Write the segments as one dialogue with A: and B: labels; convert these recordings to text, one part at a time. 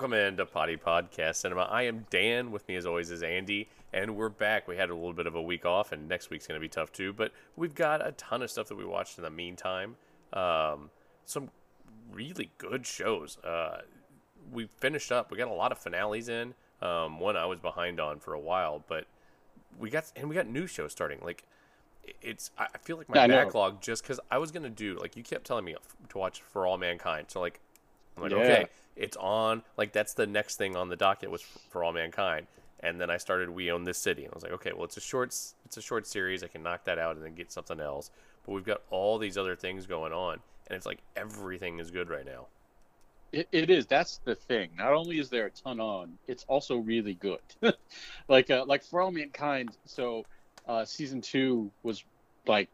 A: Welcome into Potty Podcast Cinema. I am Dan. With me, as always, is Andy, and we're back. We had a little bit of a week off, and next week's going to be tough too. But we've got a ton of stuff that we watched in the meantime. Um, some really good shows. Uh, we finished up. We got a lot of finales in. Um, one I was behind on for a while, but we got and we got new shows starting. Like it's I feel like my
B: I know.
A: backlog just because I was gonna do like you kept telling me to watch For All Mankind. So like I'm like
B: Yeah.
A: okay, it's on. Like that's the next thing on the docket was For All Mankind. And then I started We Own This City, and I was like, okay, well, it's a short, it's a short series. I can knock that out and then get something else. But we've got all these other things going on, and it's like everything is good right now.
B: It, it is. That's the thing. Not only is there a ton on, it's also really good. like uh, like for all mankind. So uh, season two was like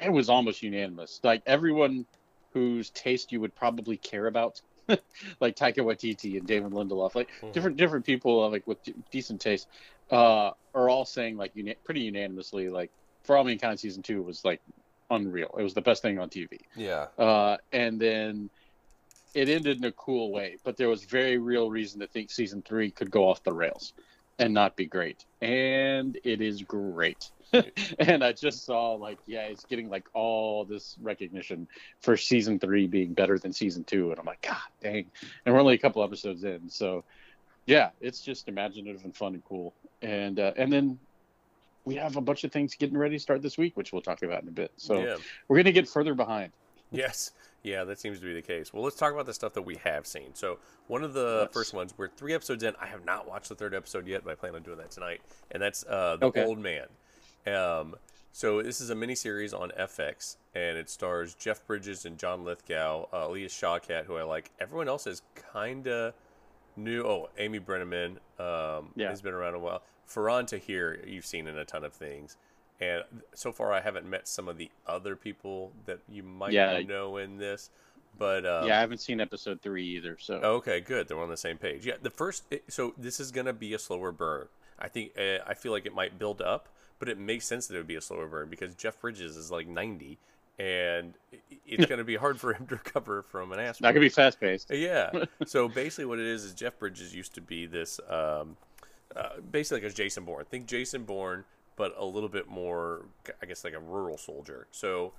B: it was almost unanimous. Like everyone whose taste you would probably care about, like Taika Waititi and David Lindelof, like
A: Mhm.
B: different different people like with d- decent taste, uh, are all saying like uni- pretty unanimously like for all mankind season two was like unreal. It was the best thing on TV.
A: Yeah.
B: uh, and then it ended in a cool way. But there was very real reason to think season three could go off the rails and not be great, and it is great. and I just saw like, yeah, it's getting like all this recognition for season three being better than season two, and I'm like, God dang! And we're only a couple episodes in, so yeah, it's just imaginative and fun and cool. And uh, and then we have a bunch of things getting ready to start this week, which we'll talk about in a bit. So
A: yeah.
B: we're gonna get further behind.
A: Yes. Yeah, that seems to be the case. Well, let's talk about the stuff that we have seen. So, one of the
B: Let's.
A: first ones, we're three episodes in. I have not watched the third episode yet, but I plan on doing that tonight. And that's uh, The
B: Okay.
A: Old Man. Um, so, this is a miniseries on FX, and it stars Jeff Bridges and John Lithgow, uh, Alia Shawkat, who I like. Everyone else is kind of new. Oh, Amy Brenneman um,
B: Yeah.
A: has been around a while. Faran Tahir, you've seen in a ton of things. And so far, I haven't met some of the other people that you might
B: Yeah.
A: know in this. But um,
B: yeah, I haven't seen episode three either. So
A: okay, good. They're on the same page. Yeah, the first. So this is gonna be a slower burn. I think. Uh, I feel like it might build up, but it makes sense that it would be a slower burn because Jeff Bridges is like ninety, and it's gonna be hard for him to recover from an ass.
B: going to be fast paced.
A: Yeah. so basically, what it is is Jeff Bridges used to be this, um, uh, basically like a Jason Bourne. Think Jason Bourne, but a little bit more, I guess, like a rural soldier. So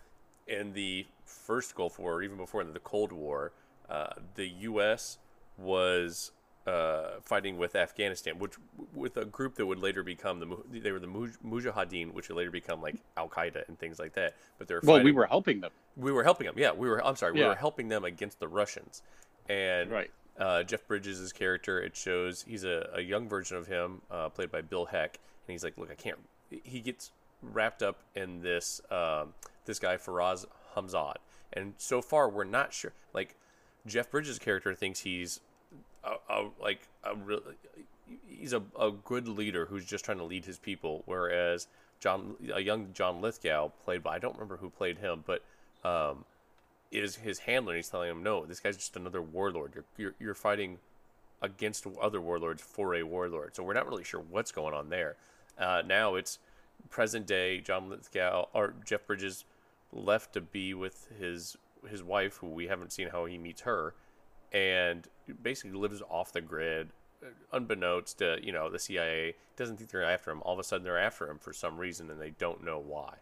A: in the first Gulf War, even before the Cold War, uh, the U.S. was uh, fighting with Afghanistan, which with a group that would later become the they were the Muj- Mujahideen, which would later become like Al Qaeda and things like that. But they're
B: Well, we were helping them.
A: we were helping them. Yeah, we were. I'm sorry, we were helping them against the Russians. And
B: Right.
A: uh, Jeff Bridges' character, it shows he's a, a young version of him, uh, played by Bill Heck, and he's like, "Look, I can't." He gets wrapped up in this um, this guy Faraz Hamzad, and so far we're not sure. Like Jeff Bridges' character thinks he's a, a like a really he's a, a good leader who's just trying to lead his people, whereas John a young John Lithgow played by I don't remember who played him, but um, is his handler. and He's telling him, "No, this guy's just another warlord. You're you're, you're fighting against other warlords for a warlord." So we're not really sure what's going on there. Uh, now it's present day. John Lithgow or Jeff Bridges left to be with his his wife, who we haven't seen how he meets her, and basically lives off the grid, unbeknownst to you know the CIA. Doesn't think they're after him. All of a sudden, they're after him for some reason, and they don't know why.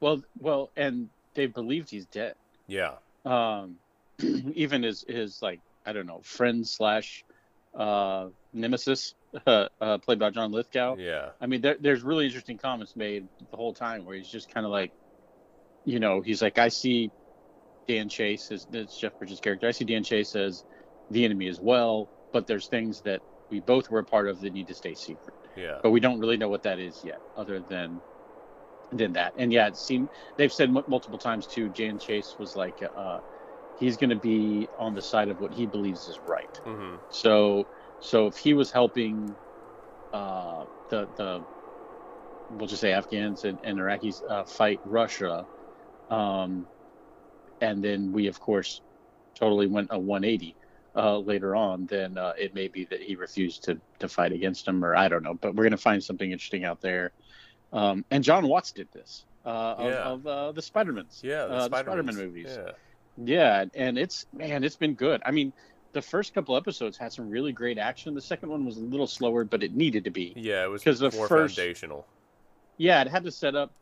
B: Well, well, and they believed he's dead.
A: Yeah,
B: Um, even his his like I don't know friend slash uh, nemesis, uh, uh, played by John Lithgow.
A: yeah,
B: I mean, there, there's really interesting comments made the whole time where he's just kind of like, you know, he's like, I see Dan Chase is that's Jeff Bridges' character. I see Dan Chase as the enemy as well, but there's things that we both were a part of that need to stay secret.
A: yeah.
B: But we don't really know what that is yet, other than than that. And yeah, it seemed they've said m- multiple times too. Dan Chase was like, uh, he's going to be on the side of what he believes is right.
A: hmm
B: So, so if he was helping uh, the the we'll just say Afghans and, and Iraqis uh, fight Russia, um, and then we of course totally went a 180 uh, later on, then uh, it may be that he refused to to fight against him, or I don't know. But we're gonna find something interesting out there. Um, and John Watts did this uh, of,
A: Yeah.
B: of uh, the Spider-Mans.
A: Yeah, the
B: uh,
A: Spider-Mans.
B: Spider-Man movies.
A: Yeah.
B: Yeah, and it's man, it's been good. I mean, the first couple episodes had some really great action. The second one was a little slower, but it needed to be.
A: Yeah, it was
B: 'Cause the
A: more
B: first-
A: foundational.
B: Yeah, it had to set up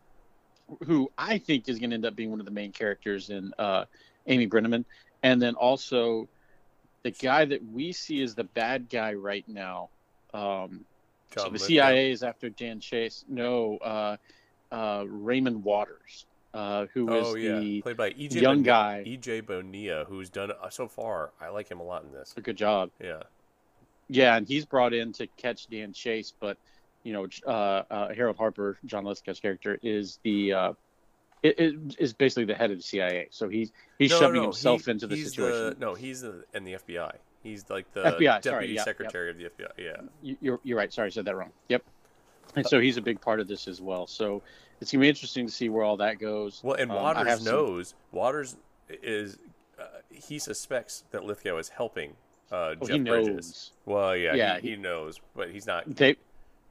B: who I think is going to end up being one of the main characters in uh, Amy Brenneman, and then also the guy that we see as the bad guy right now. Um, so the. CIA is after Dan Chase. No, uh, uh, Raymond Waters, uh, who is
A: Oh yeah,
B: the
A: played by EJ
B: young
A: Bonilla,
B: guy.
A: EJ Bonilla, who's done uh, so far. I like him a lot in this.
B: a good job.
A: Yeah,
B: Yeah, and he's brought in to catch Dan Chase, but you know, uh, uh, Harold Harper, John Lithgow's character, is the uh, it, it is basically the head of the CIA. So he's he's
A: No,
B: shoving
A: no,
B: himself
A: he-
B: into the situation.
A: no, he's the, in the FBI. He's like the
B: FBI,
A: deputy
B: sorry, yeah, yep.
A: secretary of the FBI. Yeah,
B: You- You're you're right. Sorry, I said that wrong. Yep. And so he's a big part of this as well. So it's gonna be interesting to see where all that goes.
A: Well, and
B: Um,
A: Waters
B: some-
A: knows. Waters is uh, he suspects that Lithgow is helping uh,
B: Oh,
A: Jeff Bridges.
B: knows.
A: Well, yeah,
B: Yeah,
A: he, he knows, but he's not.
B: They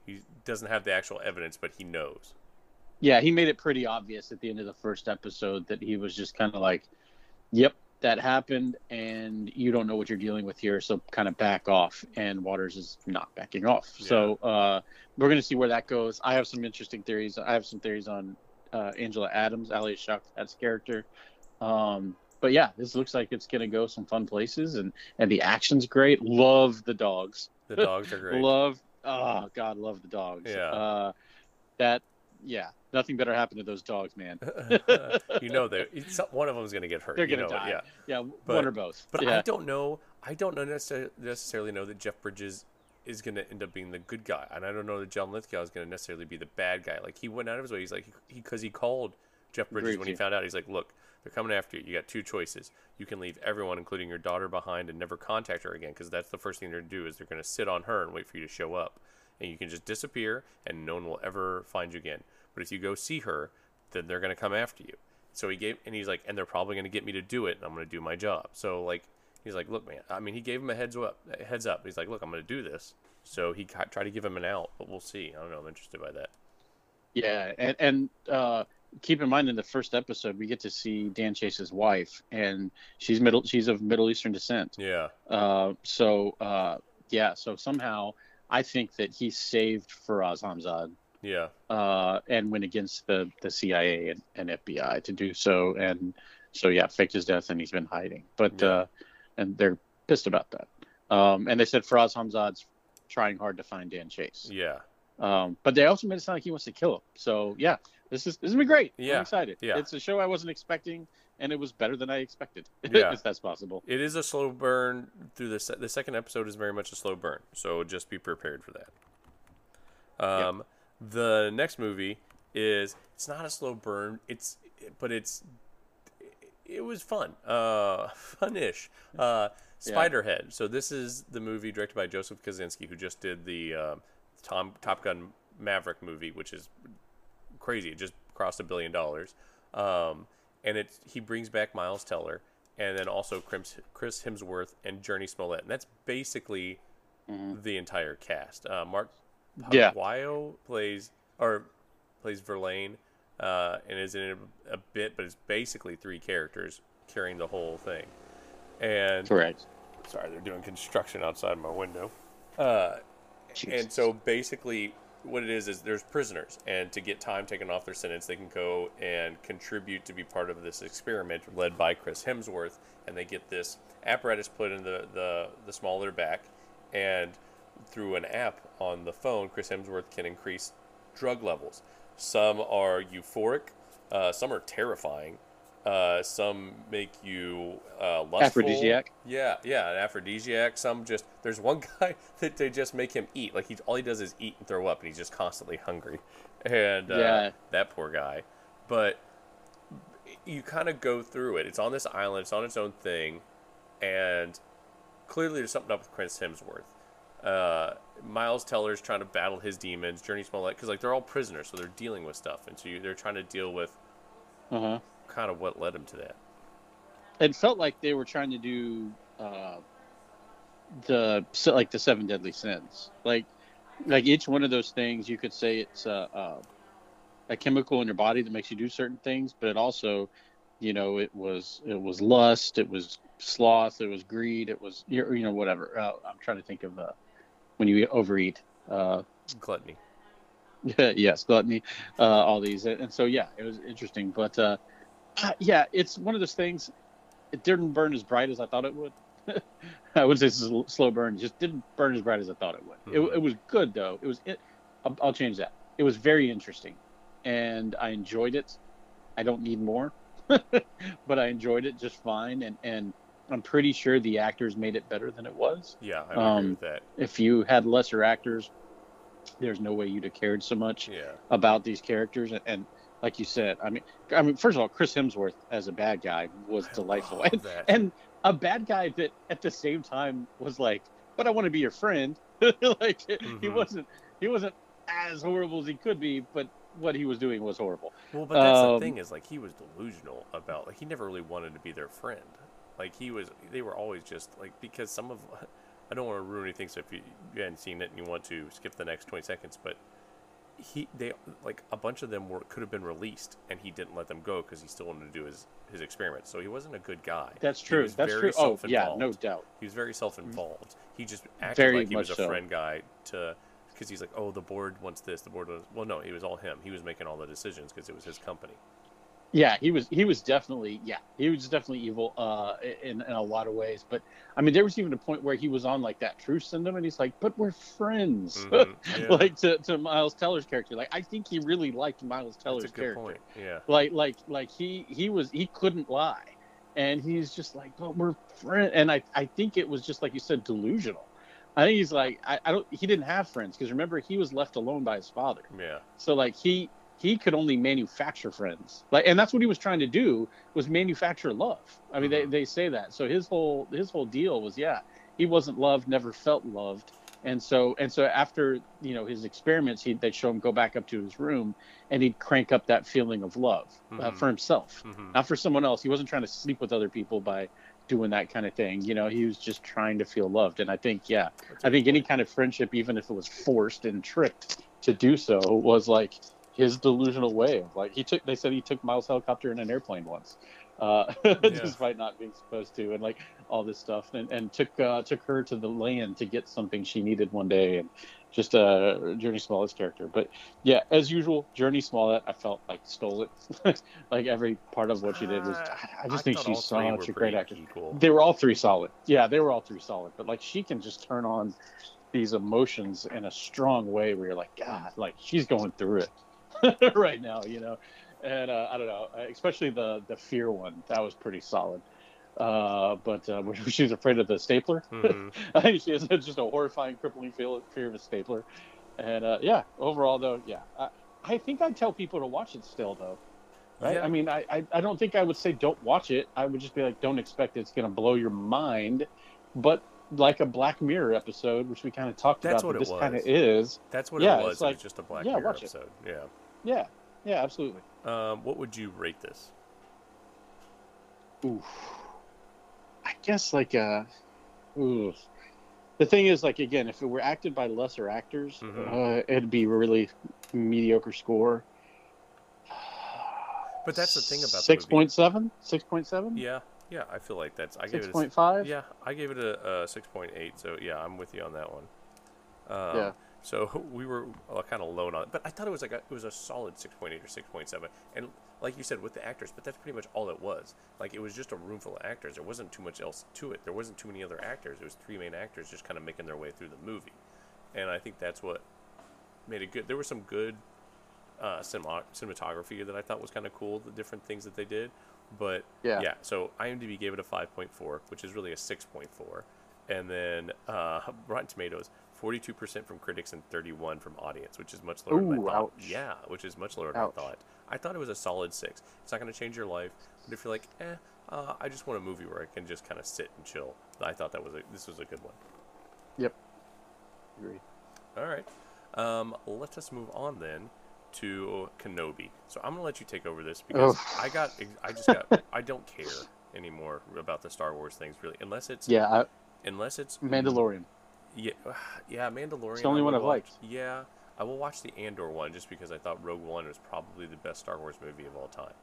A: He doesn't have the actual evidence, but he knows.
B: yeah, he made it pretty obvious at the end of the first episode that he was just kind of like, "Yep, that happened, and you don't know what you're dealing with here, so kind of back off." And Waters is not backing off. So uh, we're going to see where that goes. I have some interesting theories. I have some theories on uh, Angela Adams, Alia Shawkat's character. Um, but yeah, this looks like it's going to go some fun places, and and the action's great. Love the dogs.
A: The dogs are great.
B: Love, oh God, love the dogs.
A: Yeah.
B: Uh, that, yeah, nothing better happened to those dogs, man.
A: you know, they one of them's going to get hurt.
B: They're gonna
A: know
B: die.
A: Yeah.
B: Yeah,
A: But-
B: one or both.
A: But
B: yeah.
A: I don't know. I don't know necessarily, necessarily know that Jeff Bridges is going to end up being the good guy, and I don't know that John Lithgow is going to necessarily be the bad guy. Like he went out of his way. He's like he because he, called Jeff Bridges
B: Agree
A: when he
B: you.
A: found out. He's like, look, they're coming after you. You got two choices. You can leave everyone, including your daughter, behind and never contact her again, because that's the first thing they're going to do is they're going to sit on her and wait for you to show up, and you can just disappear, and no one will ever find you again. But if you go see her, then they're going to come after you. So he gave, and he's like, and they're probably going to get me to do it, and I'm going to do my job. So like, he's like, look, man. I mean, he gave him a heads up. Heads up. He's like, look, I'm going to do this. So he tried to give him an out, but we'll see. I don't know. I'm interested by that.
B: Yeah, and and uh, keep in mind in the first episode we get to see Dan Chase's wife, and she's middle she's of Middle Eastern descent.
A: Yeah.
B: Uh, so uh, yeah, so somehow I think that he saved Faraz Hamzad
A: Yeah.
B: uh, and went against the the CIA and, and FBI to do so, and so yeah, faked his death and he's been hiding. But
A: Yeah.
B: uh, and they're pissed about that. Um, and they said Faraz Hamzad's trying hard to find Dan Chase.
A: Yeah.
B: Um, but they also made it sound like he wants to kill him. So yeah, this is this is gonna be great.
A: Yeah,
B: I'm excited.
A: yeah.
B: It's a show I wasn't expecting, and it was better than I expected.
A: Yeah.
B: if that's possible.
A: It is a slow burn through the se- the second episode is very much a slow burn, so just be prepared for that. Um, the next movie is it's not a slow burn. It's but it's it was fun, uh, fun-ish. Uh, Spiderhead. So this is the movie directed by Joseph Kosinski, who just did the uh, Tom Top Gun Maverick movie, which is crazy. It just crossed a billion dollars. Um, and it he brings back Miles Teller and then also Chris, Chris Hemsworth and Jurnee Smollett. And that's basically the entire cast. Uh, Mark
B: Yeah.
A: Paguio plays or plays Verlaine uh, and is in it a bit, but it's basically three characters carrying the whole thing. And
B: Correct.
A: sorry, they're doing construction outside my window. Uh, and so basically, what it is is there's prisoners, and to get time taken off their sentence, they can go and contribute to be part of this experiment led by Chris Hemsworth, and they get this apparatus put in the the, the small of their back, and through an app on the phone, Chris Hemsworth can increase drug levels. Some are euphoric, uh, some are terrifying, uh, some make you uh, lustful.
B: Aphrodisiac.
A: Yeah, yeah, an aphrodisiac. Some just there's one guy that they just make him eat. Like he all he does is eat and throw up, and he's just constantly hungry. And uh,
B: Yeah.
A: that poor guy. But you kind of go through it. It's on this island. It's on its own thing, and clearly there's something up with Chris Hemsworth. Uh, Miles Teller's trying to battle his demons. Jurnee Smollett, because like they're all prisoners, so they're dealing with stuff, and so you, they're trying to deal with
B: Uh huh.
A: Kind of what led him to that.
B: It felt like they were trying to do uh, the like the seven deadly sins. Like like each one of those things, you could say it's a, a, a chemical in your body that makes you do certain things, but it also You know, it was it was lust, it was sloth, it was greed, it was you know whatever. Uh, I'm trying to think of uh, when you overeat. Uh,
A: Gluttony.
B: yes, gluttony, uh, all these, and so yeah, it was interesting. But uh, yeah, it's one of those things. It didn't burn as bright as I thought it would. I would say it's a slow burn. It just didn't burn as bright as I thought it would.
A: Mhm.
B: It, it was good though. It was. It, I'll, I'll change that. It was very interesting, and I enjoyed it. I don't need more, but I enjoyed it just fine. And and I'm pretty sure the actors made it better than it was.
A: Yeah, I would agree
B: Um,
A: with that.
B: If you had lesser actors, there's no way you'd have cared so much
A: Yeah.
B: about these characters and, and like you said i mean i mean first of all chris hemsworth as a bad guy was
A: I
B: delightful and, and a bad guy that at the same time was like but i want to be your friend like he
A: Mhm.
B: wasn't he wasn't as horrible as he could be but what he was doing was horrible
A: Well, but that's
B: Um,
A: the thing is like he was delusional about like he never really wanted to be their friend. Like he was, they were always just like because some of I don't want to ruin anything. So if you, you hadn't seen it and you want to skip the next twenty seconds, but he they like a bunch of them were could have been released and he didn't let them go because he still wanted to do his his experiments. So he wasn't a good guy.
B: that's
A: He
B: true
A: was
B: that's
A: very
B: true oh yeah no doubt
A: He was very self-involved. He just acted
B: Very
A: like he was a
B: so.
A: friend guy to because he's like, oh, the board wants this, the board. Wants... Well, no, it was all him. He was making all the decisions because it was his company.
B: Yeah, he was he was definitely yeah he was definitely evil uh in, in a lot of ways. But I mean, there was even a point where he was on like that truce syndrome, and he's like, "But we're friends."
A: Mhm, yeah.
B: like to, to Miles Teller's character. Like I think he really liked Miles Teller's
A: That's a good
B: character.
A: point. Yeah.
B: Like like like he he was he couldn't lie, and he's just like, "But we're friends." And I I think it was just like you said, delusional. I think he's like I, I don't he didn't have friends because remember he was left alone by his father.
A: Yeah.
B: So like he he could only manufacture friends. Like and that's what he was trying to do was manufacture love. I mean
A: Mhm.
B: they, they say that. So his whole his whole deal was yeah, he wasn't loved, never felt loved. And so and so after, you know, his experiments, he they'd show him go back up to his room and he'd crank up that feeling of love uh,
A: Mhm.
B: for himself,
A: hmm
B: not for someone else. He wasn't trying to sleep with other people by doing that kind of thing. You know, he was just trying to feel loved. And I think, yeah, I think any kind of friendship, even if it was forced and tricked to do so, was like his delusional way of like he took. They said he took Miles' helicopter in an airplane once, uh, despite not being supposed to, and like all this stuff, and, and took uh, took her to the land to get something she needed one day, and just uh, Jurnee Smollett's character. But yeah, as usual, Jurnee Smollett, I felt like stole it. like every part of what she did was. I just think she's such a great actor.
A: Equal.
B: They were all three solid. Yeah, they were all three solid. But like she can just turn on these emotions in a strong way where you're like, God, like she's going through it right now, you know. And uh, I don't know, especially the the fear one that was pretty solid. Uh, but uh, she was afraid of the stapler,
A: Mhm.
B: I think she has just a horrifying, crippling fear, fear of a stapler. And uh, yeah, overall though, yeah, I, I think I'd tell people to watch it still though. Right?
A: Yeah.
B: I mean, I, I, I don't think I would say don't watch it. I would just be like, don't expect it's going to blow your mind. But like a Black Mirror episode, which we kind of talked
A: That's
B: about,
A: what
B: that
A: it
B: this
A: was.
B: kind of is.
A: That's what
B: Yeah,
A: it was.
B: it's
A: it
B: like-
A: was just a Black
B: yeah,
A: Mirror
B: watch it.
A: episode. Yeah.
B: Yeah, yeah, absolutely.
A: Um, what would you rate this?
B: Ooh, I guess like uh, ooh. The thing is, like again, if it were acted by lesser actors,
A: Mhm.
B: uh, it'd be a really mediocre score.
A: But that's the thing about the
B: six point seven, six point seven,
A: Yeah. Yeah. I feel like that's. I gave
B: six
A: it. A,
B: point five.
A: yeah. I gave it a, a six point eight. So yeah, I'm with you on that one. Um,
B: Yeah.
A: So we were uh, kind of low on it, but I thought it was like a, it was a solid six point eight or six point seven, and like you said with the actors, but that's pretty much all it was. Like it was just a room full of actors. There wasn't too much else to it. There wasn't too many other actors. It was three main actors just kind of making their way through the movie, and I think that's what made it good. There was some good uh, cinema- cinematography that I thought was kind of cool. The different things that they did, but
B: Yeah.
A: yeah. So IMDb gave it a five point four, which is really a six point four, and then uh, Rotten Tomatoes. 42% from critics and 31 from audience, which is much lower than I
B: Ooh,
A: thought.
B: ouch.
A: Yeah, which is much lower than
B: Ouch.
A: I thought. I thought it was a solid six. It's not going to change your life, but if you're like, eh, uh, I just want a movie where I can just kind of sit and chill, I thought that was a, this was a good one.
B: Yep. Agreed.
A: All right, um, let us move on then to Kenobi. So I'm gonna let you take over this because. I got, I just got, I don't care anymore about the Star Wars things really, unless it's,
B: Yeah, I,
A: unless it's
B: Mandalorian.
A: Yeah, yeah, Mandalorian.
B: It's the only
A: I
B: one I've liked.
A: Yeah, I will watch the Andor one just because I thought Rogue One was probably the best Star Wars movie of all time.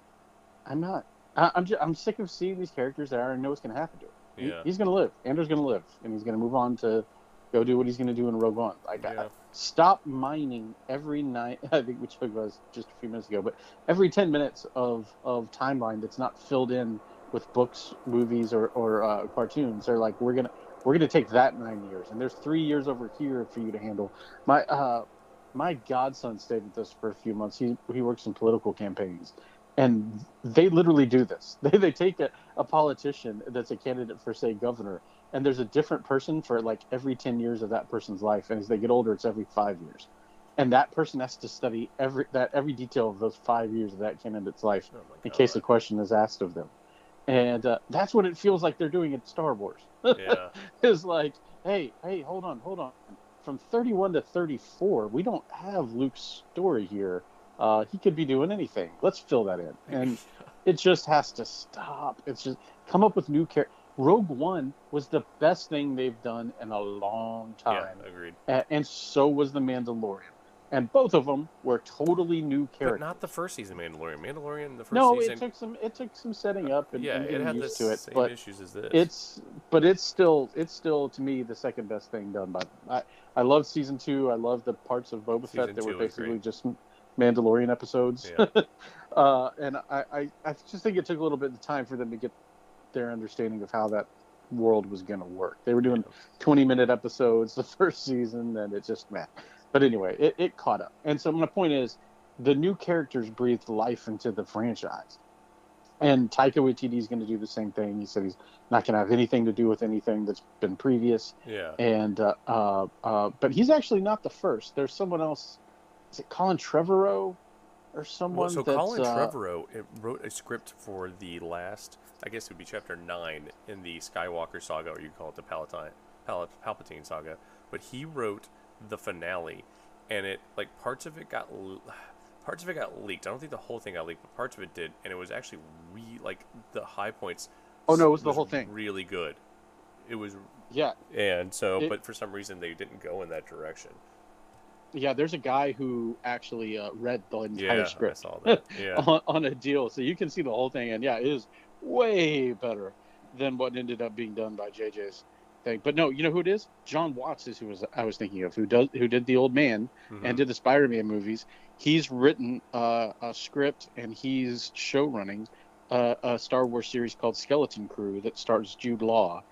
B: I'm not. I, I'm just, I'm sick of seeing these characters that I already know what's going to happen to him. He-
A: Yeah.
B: he's going to live. Andor's going to live, and he's going to move on to go do what he's going to do in Rogue One. Like, I-
A: Yeah.
B: stop mining every night. I think we spoke about this just a few minutes ago, but every ten minutes of of timeline that's not filled in with books, movies, or or uh, cartoons. They're like, we're gonna we're gonna take that nine years, and there's three years over here for you to handle. My uh, my godson stayed with us for a few months. He he works in political campaigns. And they literally do this. They, they take a, a politician that's a candidate for, say, governor, and there's a different person for like every 10 years of that person's life and as they get older it's every five years and that person has to study every that every detail of those five years of that candidate's life
A: Oh
B: in case a question is asked of them and uh, that's what it feels like they're doing in star wars
A: yeah.
B: is like hey hey hold on hold on from 31 to 34 we don't have luke's story here uh, he could be doing anything let's fill that in and it just has to stop. It's just come up with new characters. Rogue One was the best thing they've done in a long
A: yeah,
B: time,
A: agreed.
B: A- and so was the Mandalorian. And both of them were totally new
A: But
B: characters.
A: not the first season Mandalorian. Mandalorian, the first
B: no,
A: season.
B: it took some it took some setting up and,
A: yeah,
B: and
A: it
B: getting
A: had the
B: used to it,
A: same
B: but
A: issues as this.
B: it's but it's still it's still to me the second best thing done by I I love season two. I love the parts of Boba
A: Season
B: Fett that were basically just Mandalorian episodes.
A: Yeah.
B: uh, and I, I I just think it took a little bit of time for them to get their understanding of how that world was going to work. They were doing 20 minute episodes the first season, and it just man. But anyway, it, it caught up. And so my point is, the new characters breathed life into the franchise. And Taika Waititi is going to do the same thing. He said he's not going to have anything to do with anything that's been previous.
A: yeah.
B: And uh, uh, uh, but he's actually not the first. There's someone else. Is it Colin Trevorrow or someone?
A: Well, so Colin
B: uh,
A: Trevorrow it wrote a script for the last, I guess it would be chapter nine in the Skywalker saga, or you call it the Palatine, Pal- Palpatine saga. But he wrote the finale, and it like parts of it got parts of it got leaked. I don't think the whole thing got leaked, but parts of it did, and it was actually re like the high points.
B: Oh, no, it was the whole thing.
A: Really good. It was,
B: Yeah,
A: and so,
B: It-
A: but for some reason they didn't go in that direction.
B: yeah. There's a guy who actually uh, read the entire
A: Yeah, I
B: script
A: saw that. Yeah.
B: on, on a deal, so you can see the whole thing. And yeah, it is way better than what ended up being done by JJ's thing. But no, you know who it is? John Watts is who was I was thinking of, who does who did the Old Man
A: Mhm.
B: and did the Spider-Man movies. He's written uh, a script and he's show running uh, a Star Wars series called Skeleton Crew that stars Jude Law,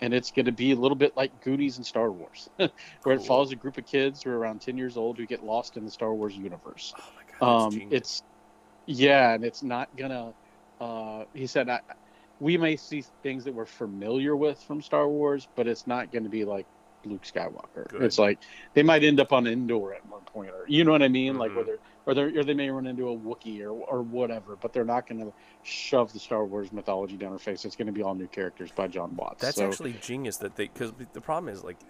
B: and it's going to be a little bit like Goonies and Star Wars, where
A: Cool.
B: it follows a group of kids who are around ten years old who get lost in the Star Wars universe.
A: Oh my god,
B: Um, it's yeah, and it's not gonna. Uh, he said, I, "We may see things that we're familiar with from Star Wars, but it's not going to be like Luke Skywalker.
A: Good.
B: It's like they might end up on Endor at one point, or you know what I mean, like
A: Mhm.
B: where they're or they or they may run into a Wookiee or or whatever, but they're not going to shove the Star Wars mythology down our face. It's going to be all new characters by John Watts.
A: That's
B: So,
A: actually genius that they because the problem is like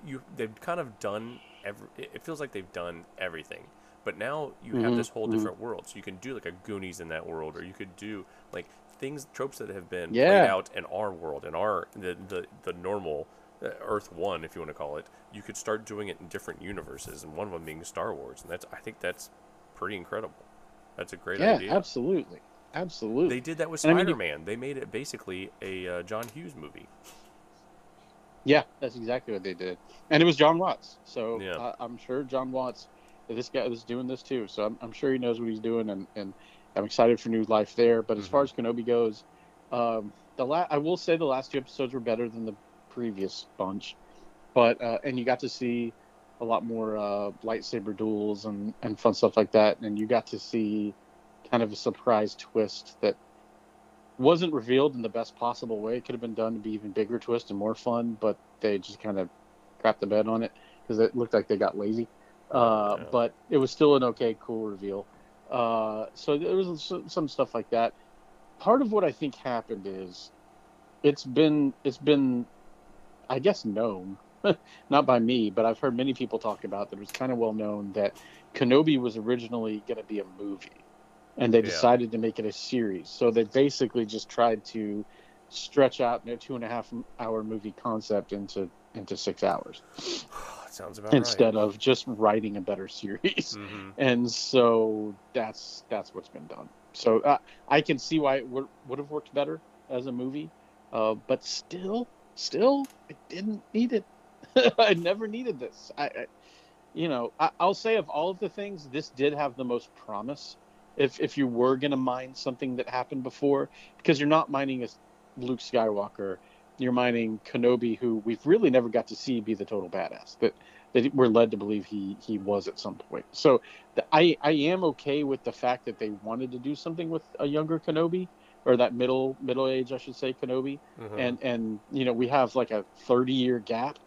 A: you they've kind of done every it feels like they've done everything but now you have
B: Mhm,
A: this whole
B: mhm.
A: different world so you can do like a goonies in that world or you could do like things tropes that have been
B: Yeah.
A: played out in our world in our the the, the normal uh, earth one if you want to call it you could start doing it in different universes and one of them being star wars and that's i think that's pretty incredible that's a great
B: yeah,
A: idea
B: absolutely, absolutely.
A: they did that with
B: And I mean,
A: spider-man they made it basically a uh, john hughes movie
B: Yeah, that's exactly what they did, and it was John Watts. So
A: Yeah.
B: uh, I'm sure John Watts, this guy is doing this too. So I'm, I'm sure he knows what he's doing, and, and I'm excited for new life there. But as far as Kenobi goes, um, the la- I will say the last two episodes were better than the previous bunch, but uh, and you got to see a lot more uh, lightsaber duels and, and fun stuff like that, and you got to see kind of a surprise twist that wasn't revealed in the best possible way. It could have been done to be even bigger twist and more fun, but they just kind of crapped the bed on it because it looked like they got lazy. Uh,
A: Yeah.
B: But it was still an okay, cool reveal. Uh, so there was some, stuff like that. Part of what I think happened is it's been it's been, I guess, known, not by me, but I've heard many people talk about that it was kind of well known that Kenobi was originally going to be a movie and they
A: Yeah.
B: decided to make it a series. So they basically just tried to stretch out their two and a half hour movie concept into into six hours
A: sounds about
B: instead of just writing a better series.
A: right. hmm
B: And so that's that's what's been done. So uh, I can see why it would would have worked better as a movie, uh, but still, still, I didn't need it. I never needed this. I, I you know, I, I'll say of all of the things, this did have the most promise. If if you were gonna mine something that happened before, because you're not mining a Luke Skywalker, you're mining Kenobi, who we've really never got to see be the total badass that that we're led to believe he he was at some point. So the, I I am okay with the fact that they wanted to do something with a younger Kenobi or that middle middle age I should say Kenobi,
A: Mhm.
B: and and you know we have like a 30 year gap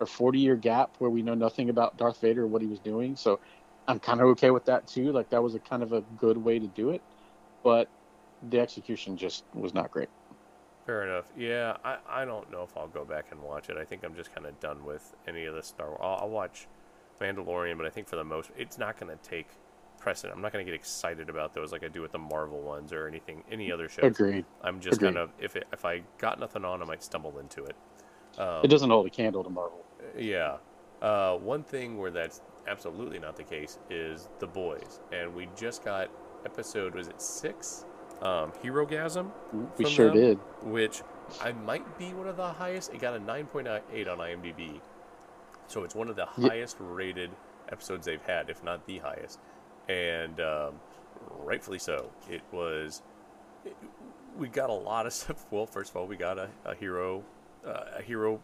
B: or 40 year gap where we know nothing about Darth Vader or what he was doing. So I'm kind of okay with that too. Like that was a kind of a good way to do it, but the execution just was not great.
A: Fair enough. Yeah, I, I don't know if I'll go back and watch it. I think I'm just kind of done with any of the Star Wars. I'll, I'll watch Mandalorian, but I think for the most, it's not going to take precedent. I'm not going to get excited about those like I do with the Marvel ones or anything, any other shows.
B: Agreed.
A: I'm just
B: Agreed.
A: kind of if it, if I got nothing on, I might stumble into it. Um,
B: It doesn't hold a candle to Marvel.
A: yeah. Uh, one thing where that's absolutely not the case is The Boys, and we just got episode was it six? Um, Herogasm
B: We sure
A: them?
B: did.
A: which I might be one of the highest. It got a 9.8 on IMDb. So it's one of the
B: Ye-
A: highest rated episodes they've had, if not the highest. And um, rightfully so. It was. It, we got a lot of stuff. Well, first of all, we got a, a hero, uh, a hero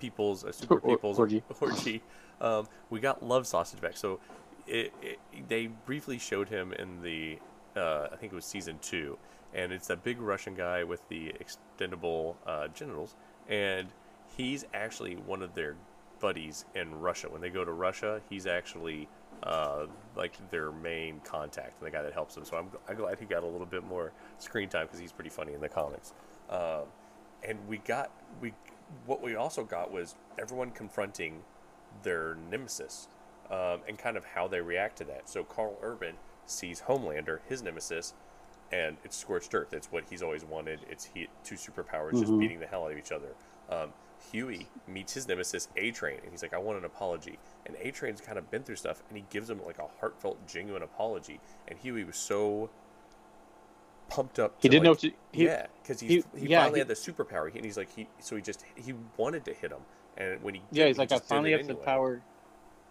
A: people's, a super people's
B: orgy.
A: orgy. Um, we got love sausage back. So it, it, they briefly showed him in the, uh, I think it was season two, and it's that big Russian guy with the extendable uh, genitals, and he's actually one of their buddies in Russia. When they go to Russia, he's actually uh, like their main contact and the guy that helps them. So I'm, I'm glad he got a little bit more screen time because he's pretty funny in the comics. Um, and we got we what we also got was everyone confronting their nemesis um, and kind of how they react to that. So Karl Urban sees Homelander, his nemesis, and it's scorched earth. It's what he's always wanted. It's he, two superpowers just
B: Mhm.
A: beating the hell out of each other. Um, Huey meets his nemesis A Train, and he's like, "I want an apology." And A Train's kind of been through stuff, and he gives him like a heartfelt, genuine apology. And Huey was so pumped up.
B: He didn't know
A: like,
B: what to. He,
A: yeah, because he,
B: he- yeah,
A: finally
B: he-
A: had the superpower, and he's like he so he just he wanted to hit him, and when he
B: yeah, he's
A: he
B: like, I finally have the power.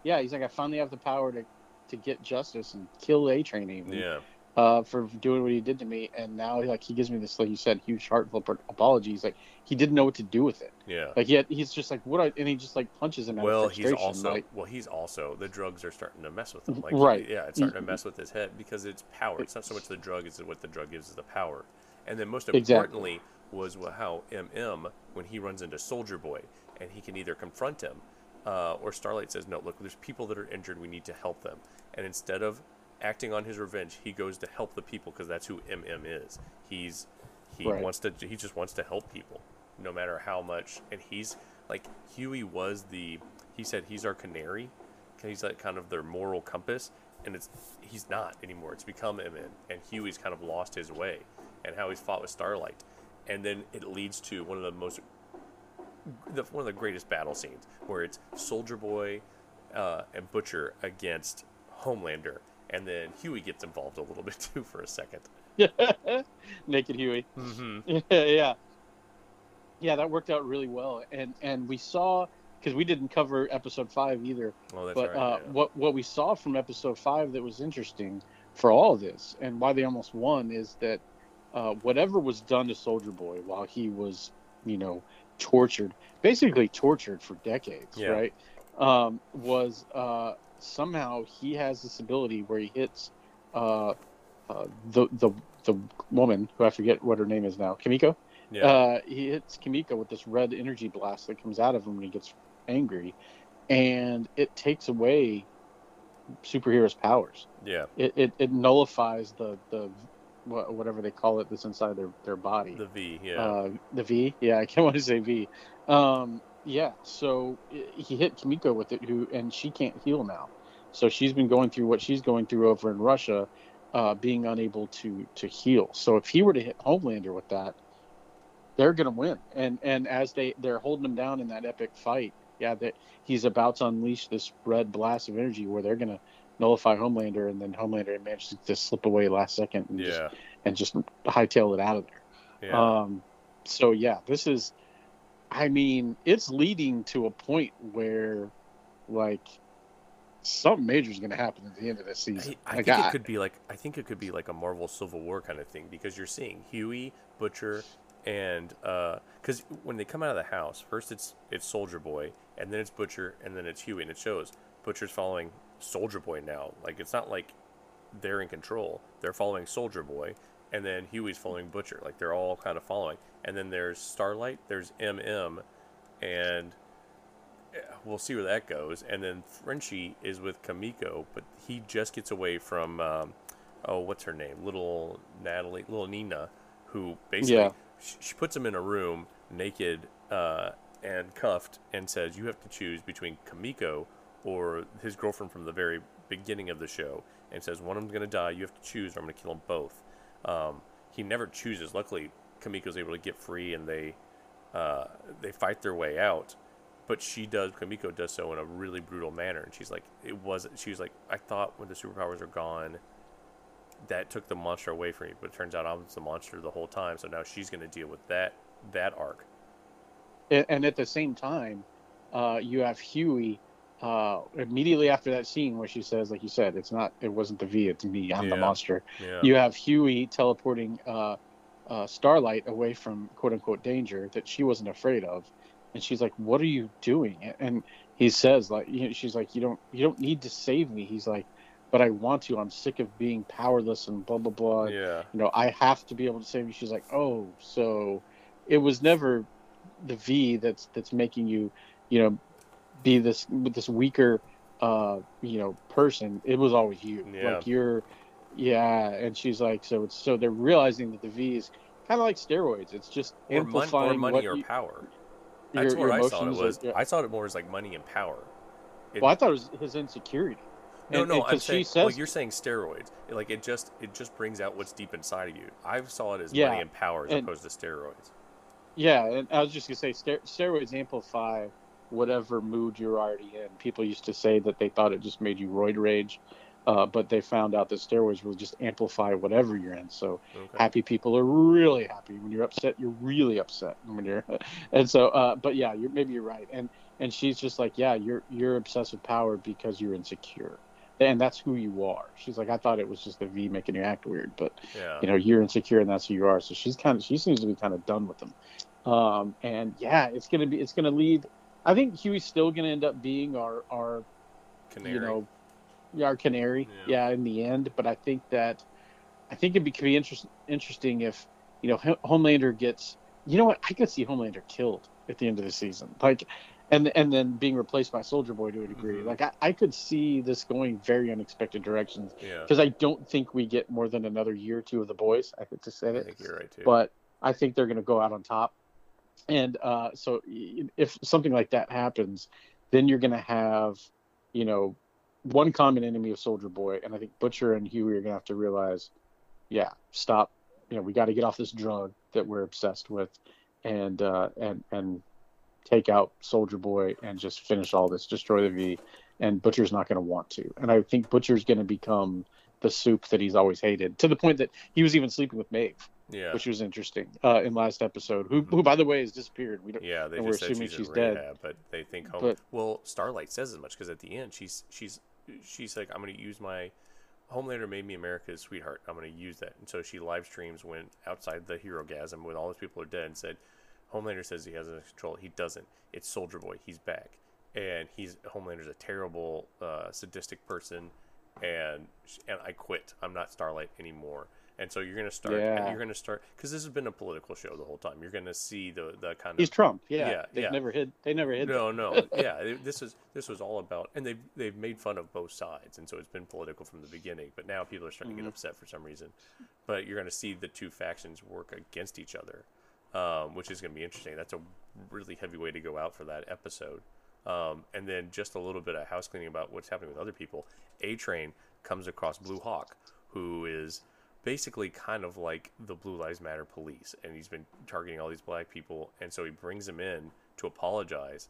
B: Yeah, he's like, I finally have the power to, to get justice and kill A Train even.
A: Yeah,
B: uh, for doing what he did to me, and now like he gives me this, like you said, huge heartfelt apology. Like he didn't know what to do with it.
A: yeah.
B: Like he had, he's just like what, I, and he just like punches him out
A: Well, he's also
B: like,
A: well, he's also the drugs are starting to mess with him. Like,
B: Right.
A: Yeah, it's starting to mess with his head because it's power. It's not so much the drug; it's what the drug gives is the power. And then most
B: Exactly.
A: importantly was wha- how MM when he runs into Soldier Boy and he can either confront him uh, or Starlight says, "No, look, there's people that are injured. We need to help them." And instead of acting on his revenge, he goes to help the people because that's who MM is. He's he
B: Right.
A: wants to he just wants to help people no matter how much and he's like Huey was the he said he's our canary. he's like kind of their moral compass and it's he's not anymore it's become MM and Huey's kind of lost his way and how he's fought with Starlight and then it leads to one of the most the, one of the greatest battle scenes where it's Soldier Boy uh, and Butcher against Homelander and then Huey gets involved a little bit too for a second
B: naked Huey.
A: mm-hmm.
B: yeah, yeah. That worked out really well, and and we saw because we didn't cover episode five either.
A: oh that's
B: but
A: right
B: uh,
A: yeah.
B: what what we saw from episode five that was interesting for all of this, and why they almost won, is that uh, whatever was done to Soldier Boy while he was, you know, tortured, basically tortured for decades,
A: Yeah.
B: right? Um, was uh, somehow he has this ability where he hits uh, uh, the the the woman who I forget what her name is now, Kimiko.
A: yeah
B: Uh, he hits Kimiko with this red energy blast that comes out of him when he gets angry, and it takes away superheroes' powers.
A: yeah
B: It, it, it nullifies the the whatever they call it that's inside their their body.
A: the V yeah
B: Uh, the V, yeah, I can't want to say V. Um, yeah, so he hit Kimiko with it, who and she can't heal now. So she's been going through what she's going through over in Russia, uh, being unable to to heal. So if he were to hit Homelander with that, they're gonna win. And and as they they're holding him down in that epic fight, yeah, that he's about to unleash this red blast of energy where they're gonna nullify Homelander, and then Homelander managed to slip away last second and
A: Yeah.
B: just and just hightail it out of there.
A: Yeah.
B: Um, so yeah, this is, I mean, it's leading to a point where, like, something major is going to happen at the end of this season.
A: I, I
B: like,
A: think
B: I-
A: it could be like I think it could be like a Marvel Civil War kind of thing because you're seeing Huey, Butcher, and because when they come out of the house, first it's it's Soldier Boy, and then it's Butcher, and then it's Huey, and it shows Butcher's following Soldier Boy now. Like it's not like they're in control; they're following Soldier Boy, and then Huey's following Butcher. Like they're all kind of following. And then there's Starlight, there's MM, and eh, we'll see where that goes. And then Frenchie is with Kimiko, but he just gets away from um, oh, what's her name? Little Natalie, little Nina, who basically
B: Yeah.
A: she, she puts him in a room naked uh, and cuffed and says, "You have to choose between Kimiko or his girlfriend from the very beginning of the show." And says, "One of them's gonna die. You have to choose, or I'm gonna kill them both." Um, he never chooses. Luckily, Kimiko's able to get free, and they uh, they fight their way out. But she does. Kimiko does so in a really brutal manner, and she's like, "It was." She was like, "I thought when the superpowers are gone, that took the monster away from me, but it turns out I was the monster the whole time. So now she's going to deal with that that arc."
B: and, and at the same time, uh, you have Huey uh, immediately after that scene where she says, like you said, it's not, it wasn't the V, it's me, I'm the monster.
A: Yeah.
B: You have Huey teleporting uh, uh, Starlight away from quote unquote danger that she wasn't afraid of, and she's like, "What are you doing?" And he says, like, you know, she's like, "You don't, you don't need to save me." He's like, "But I want to. I'm sick of being powerless and blah blah blah."
A: yeah.
B: you know, I have to be able to save you. She's like, oh, so it was never the V that's that's making you, you know, be this this weaker, uh, you know, person. It was always you.
A: Yeah.
B: Like you're, yeah. And she's like, so it's so they're realizing that the V is kind of like steroids. It's just
A: Or, mon-
B: amplifying
A: or money or
B: you-
A: power. That's
B: your
A: what I thought it was.
B: are- yeah.
A: I saw it more as like money and power. It-
B: well, I thought it was his insecurity.
A: no,
B: And-
A: no,
B: and
A: I'm saying.
B: she says
A: well, you're saying steroids. Like it just it just brings out what's deep inside of you. I saw it as
B: Yeah,
A: money and power as
B: and-
A: opposed to steroids.
B: Yeah, and I was just gonna say steroids amplify whatever mood you're already in. People used to say that they thought it just made you roid rage, uh, but they found out that steroids will just amplify whatever you're in. So
A: Okay.
B: happy people are really happy. When you're upset, you're really upset. When you're, and so, uh, but yeah, you're maybe you're right. And and she's just like, yeah, you're you're obsessed with power because you're insecure, and that's who you are. She's like, I thought it was just the V making you act weird, but
A: Yeah.
B: you know you're insecure and that's who you are so she's kind of she seems to be kind of done with them um and yeah it's gonna be it's gonna lead i think huey's still gonna end up being our our
A: Canary.
B: you know our canary
A: Yeah.
B: yeah. in the end but i think that i think it'd be, could be interest, interesting if you know Ho- homelander gets you know what i could see homelander killed at the end of the season like and and then being replaced by soldier boy to a degree
A: Mhm.
B: like I, I could see this going very unexpected directions
A: Yeah.
B: because I don't think we get more than another year or two of the boys. I hate to say
A: I
B: it,
A: think you're right too.
B: but I think they're going to go out on top. And uh, so, if something like that happens, then you're going to have, you know, one common enemy of Soldier Boy, and I think Butcher and Huey are going to have to realize, yeah, stop. You know, we got to get off this drug that we're obsessed with, and uh, and and take out Soldier Boy and just finish all this, destroy the V. And Butcher's not going to want to, and I think Butcher's going to become the soup that he's always hated, to the point that he was even sleeping with Maeve
A: yeah.
B: which was interesting uh, in last episode. Who, who by the way, has disappeared. We don't.
A: Yeah, they
B: and
A: just
B: we're
A: said
B: assuming
A: she's,
B: she's dead.
A: rehab, but they think home.
B: But-
A: well, Starlight says as much because at the end she's she's she's like, I'm going to use my Homelander made me America's sweetheart. I'm going to use that, and so she live streams went outside the Herogasm when all those people are dead and said, Homelander says he has control. He doesn't. It's Soldier Boy. He's back, and he's Homelander's a terrible, uh, sadistic person, and and I quit. I'm not Starlight anymore. And so you're gonna start.
B: Yeah.
A: You're gonna start because this has been a political show the whole time. You're gonna see the the kind of
B: He's Trump. Yeah,
A: Yeah,
B: they've
A: yeah.
B: never hid. They never hid.
A: no, no, yeah. This is this was all about, and they've they've made fun of both sides, and so it's been political from the beginning. But now people are starting to
B: Mm-hmm.
A: get upset for some reason. But you're going to see the two factions work against each other, um, which is going to be interesting. That's a really heavy way to go out for that episode. Um, and then just a little bit of house cleaning about what's happening with other people. A Train comes across Blue Hawk, who is basically kind of like the Blue Lives Matter police, and he's been targeting all these black people, and so he brings him in to apologize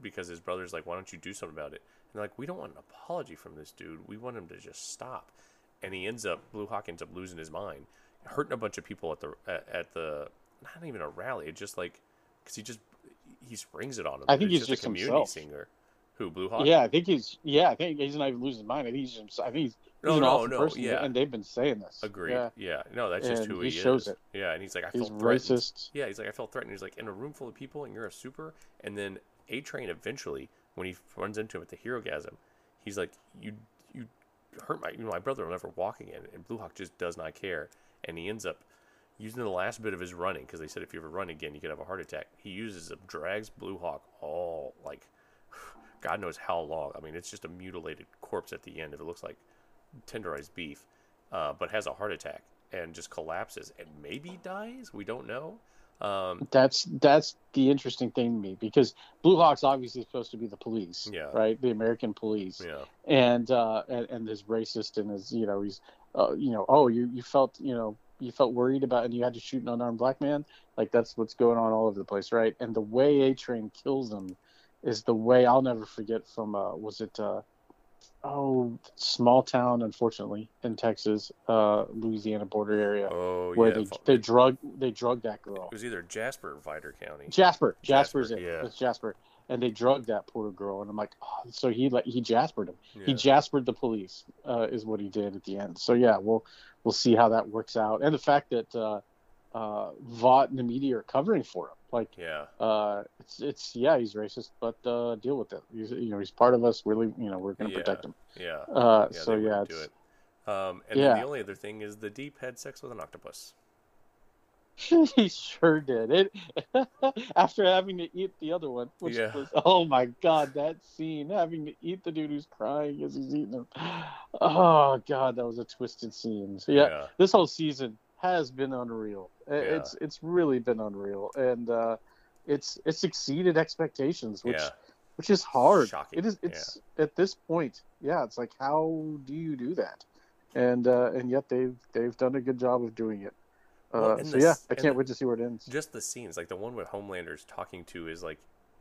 A: because his brother's like, "Why don't you do something about it?" And they're like, we don't want an apology from this dude. We want him to just stop. And he ends up, Blue Hawk ends up losing his mind, hurting a bunch of people at the at, the not even a rally. It's just like because he just he springs it on him.
B: I think
A: It's
B: he's
A: a
B: just a
A: community
B: himself.
A: singer. Who Blue Hawk?
B: Yeah, I think he's. Yeah, I think he's not even losing his mind. I think he's. Just, I think he's. he's
A: No,
B: an
A: no,
B: awful
A: no,
B: person,
A: yeah.
B: and they've been saying this.
A: Agreed.
B: Yeah,
A: Yeah. No, that's just
B: And
A: who
B: he
A: he,
B: shows
A: is.
B: it.
A: Yeah, and he's like, I
B: he's
A: felt threatened.
B: racist.
A: Yeah, he's like, I felt threatened. He's like, in a room full of people, and you're a super. And then A Train eventually, when he runs into him at the Herogasm, he's like, you, you hurt my, you know, my brother will never walk again. And Blue Hawk just does not care, and he ends up using the last bit of his running because they said if you ever run again, you could have a heart attack. He uses it, drags Blue Hawk all like, God knows how long. I mean, it's just a mutilated corpse at the end. If it looks like tenderized beef, uh, but has a heart attack and just collapses and maybe dies. We don't know. Um,
B: That's that's the interesting thing to me because Blue Hawk's obviously supposed to be the police,
A: Yeah.
B: right? The American police,
A: yeah,
B: and uh, and, and is racist and is you know he's uh, you know oh you you felt you know you felt worried about and you had to shoot an unarmed black man like that's what's going on all over the place, right? And the way A Train kills him is the way I'll never forget from uh, was it uh, oh small town unfortunately in Texas, uh, Louisiana border area
A: oh
B: where
A: yeah.
B: they they drug they drug that girl.
A: it was either Jasper or Vider County.
B: Jasper.
A: Jasper,
B: Jasper's it.
A: yeah.
B: It's Jasper. And they drugged that poor girl, and I'm like, oh, so he like he jaspered him. He jaspered the police, uh, is what he did at the end. So yeah, we'll we'll see how that works out, and the fact that uh, Vought and the media are covering for him, like
A: yeah,
B: uh, it's it's yeah, he's racist, but uh, deal with it. He's you know he's part of us. We're leave- you know we're gonna
A: Yeah.
B: protect him.
A: yeah,
B: Uh,
A: yeah.
B: so yeah,
A: do it. Um, and
B: Yeah.
A: then the only other thing is the deep had sex with an octopus.
B: he sure did it after having to eat the other one which
A: Yeah.
B: was oh my god that scene having to eat the dude who's crying as he's eating him oh god that was a twisted scene so yeah,
A: yeah,
B: this whole season has been unreal
A: Yeah.
B: it's it's really been unreal and uh it's it's exceeded expectations which
A: yeah.
B: which is hard
A: Shocking,
B: it is it's at this point yeah it's like how do you do that and uh and yet they've they've done a good job of doing it uh, so
A: the
B: yeah, I can't wait to see where it ends.
A: Just the scenes, like the one with Homelander's talking to his like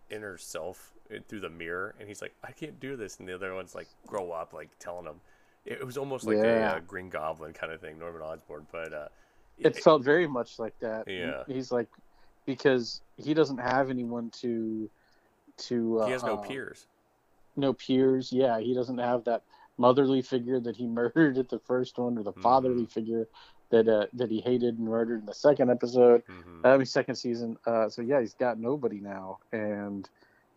A: inner self uh, through the mirror, and he's like, "I can't do this," and the other one's like, "Grow up," like telling him. It was almost like a
B: Yeah.
A: uh, Green Goblin kind of thing, Norman Osborn, but uh,
B: It felt very much like that.
A: Yeah.
B: he's like because he doesn't have anyone to to. Uh,
A: he has no
B: uh,
A: peers.
B: No peers. Yeah, he doesn't have that motherly figure that he murdered at the first one, or the
A: Mm-hmm.
B: fatherly figure that uh, that he hated and murdered in the second episode.
A: hmm
B: I mean, second season. Uh, so yeah, he's got nobody now, and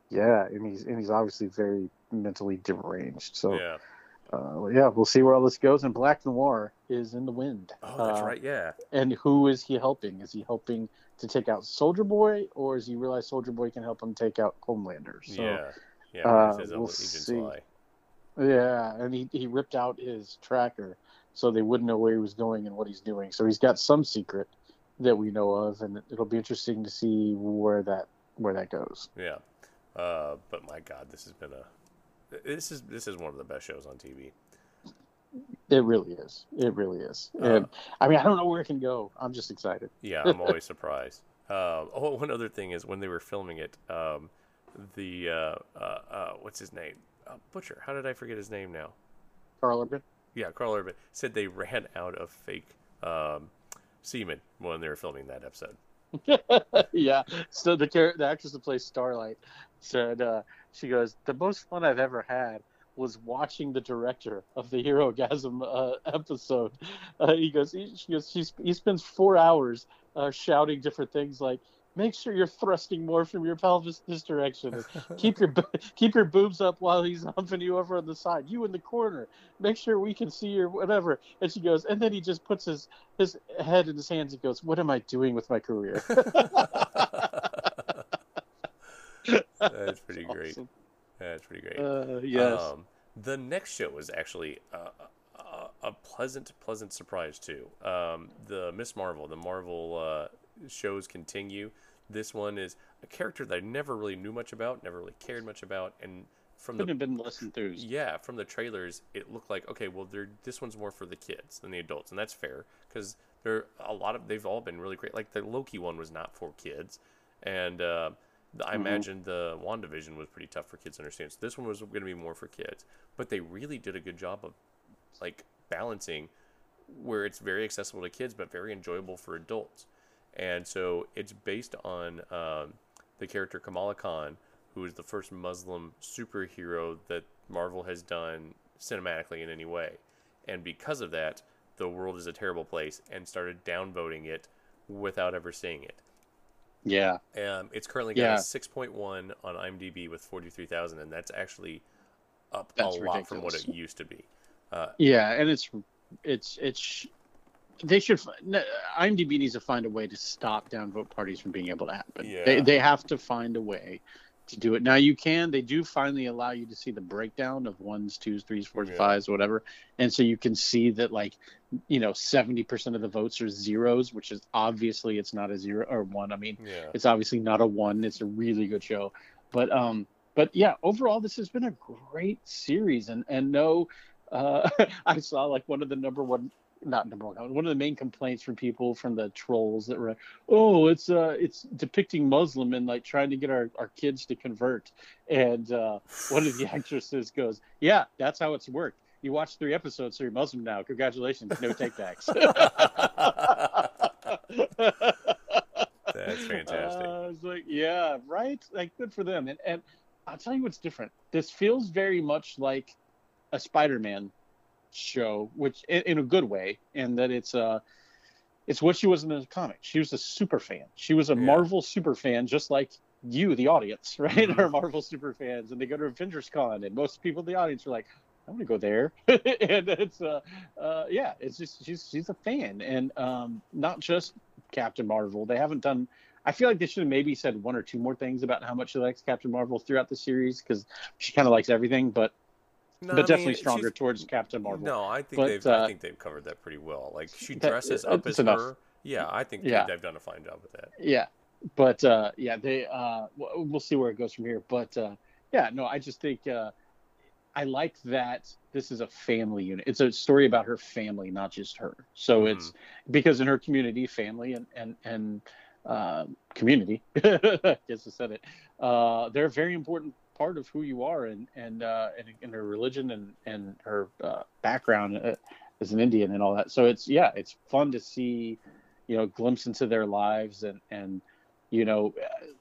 B: yeah, and he's and he's obviously very mentally deranged. So
A: yeah.
B: Uh, yeah, we'll see where all this goes. And Black Noir is in the wind.
A: Oh, that's
B: Uh,
A: right. Yeah.
B: And who is he helping? Is he helping to take out Soldier Boy, or does he realize Soldier Boy can help him take out Homelander? So,
A: yeah. Yeah.
B: uh, we'll
A: "Oh,
B: see.
A: lie."
B: yeah, and he, he ripped out his tracker so they wouldn't know where he was going and what he's doing. So he's got some secret that we know of, and it'll be interesting to see where that where that goes.
A: Yeah. Uh, but my God, this has been a. This is this is one of the best shows on TV.
B: It really is. It really is.
A: Uh,
B: and I mean, I don't know where it can go. I'm just excited.
A: Yeah, I'm always surprised. Um, oh, one other thing is when they were filming it, um, the uh, uh, uh, what's his name? Uh, Butcher. How did I forget his name now?
B: Karl Urban.
A: Yeah, Karl Urban said they ran out of fake um, semen when they were filming that episode.
B: yeah. So the the actress that plays Starlight said uh, she goes, "The most fun I've ever had was watching the director of the Herogasm uh, episode." Uh, he goes, he, she goes, she's, he spends four hours uh, shouting different things like. Make sure you're thrusting more from your pelvis this direction. keep your keep your boobs up while he's humping you over on the side. You in the corner. Make sure we can see your whatever. And she goes, and then he just puts his his head in his hands and goes, "What am I doing with my career?"
A: That's pretty great. That's pretty great.
B: Uh, yes.
A: Um, the next show was actually uh, a, a pleasant, pleasant surprise too. Um, the Miss Marvel, the Marvel uh, shows continue. This one is a character that I never really knew much about, never really cared much about, and from
B: Couldn't
A: the
B: have been less enthused.
A: yeah, from the trailers, it looked like okay, well, they're this one's more for the kids than the adults, and that's fair because there are a lot of they've all been really great. Like the Loki one was not for kids, and uh, I
B: Mhm.
A: imagine the WandaVision was pretty tough for kids to understand. So this one was going to be more for kids, but they really did a good job of like balancing where it's very accessible to kids but very enjoyable for adults. And so it's based on um, the character Kamala Khan, who is the first Muslim superhero that Marvel has done cinematically in any way. And because of that, the world is a terrible place and started downvoting it without ever seeing it.
B: Yeah.
A: Um, it's currently got
B: Yeah.
A: a 6.1 on IMDb with 43,000, and that's actually up
B: That's
A: a lot from what it used to be. Uh,
B: Yeah, and it's it's it's they should IMDb needs to find a way to stop downvote parties from being able to happen. They
A: Yeah.
B: they have to find a way to do it. Now you can they do finally allow you to see the breakdown of ones, twos, threes, fours,
A: Yeah.
B: fives, whatever, and so you can see that like you know seventy percent of the votes are zeros, which is obviously it's not a zero or one. I mean
A: yeah.
B: it's obviously not a one. It's a really good show, but um, but yeah, overall this has been a great series, and and no, uh, I saw like one of the number one, not number one, one of the main complaints from people from the trolls that were, oh, it's uh, it's depicting Muslim and like trying to get our our kids to convert, and uh, one of the actresses goes, yeah, that's how it's worked. You watched three episodes, so you're Muslim now. Congratulations, no takebacks.
A: That's fantastic.
B: Uh, I was like, yeah, right. Like, good for them. And and I'll tell you what's different. This feels very much like a Spider-Man show, which in, in a good way, and that it's uh it's what she was in the comic. She was a super fan. She was a
A: Yeah.
B: Marvel super fan, just like you, the audience, right?
A: Mhm.
B: Are Marvel super fans, and they go to Avengers Con, and most people in the audience are like, I want to go there, and it's uh, uh, yeah, it's just she's she's a fan, and um, not just Captain Marvel. They haven't done. I feel like they should have maybe said one or two more things about how much she likes Captain Marvel throughout the series because she kind of likes everything, but
A: No, I
B: but definitely
A: mean,
B: stronger towards Captain Marvel.
A: No, I think
B: But,
A: they've.
B: uh,
A: I think they've covered that pretty well. Like she dresses
B: uh,
A: up as
B: enough.
A: her. Yeah, I think
B: Yeah.
A: they've done a fine job with that.
B: Yeah, but uh, yeah, they uh, we'll see where it goes from here. But uh, yeah, no, I just think uh, I like that this is a family unit. It's a story about her family, not just her. So
A: Mhm.
B: it's because in her community, family and and and uh, community, I guess I said it. Uh, they're very important part of who you are and and uh, and, and her religion and and her uh, background uh, as an Indian and all that. So it's yeah, it's fun to see, you know, glimpse into their lives and and you know,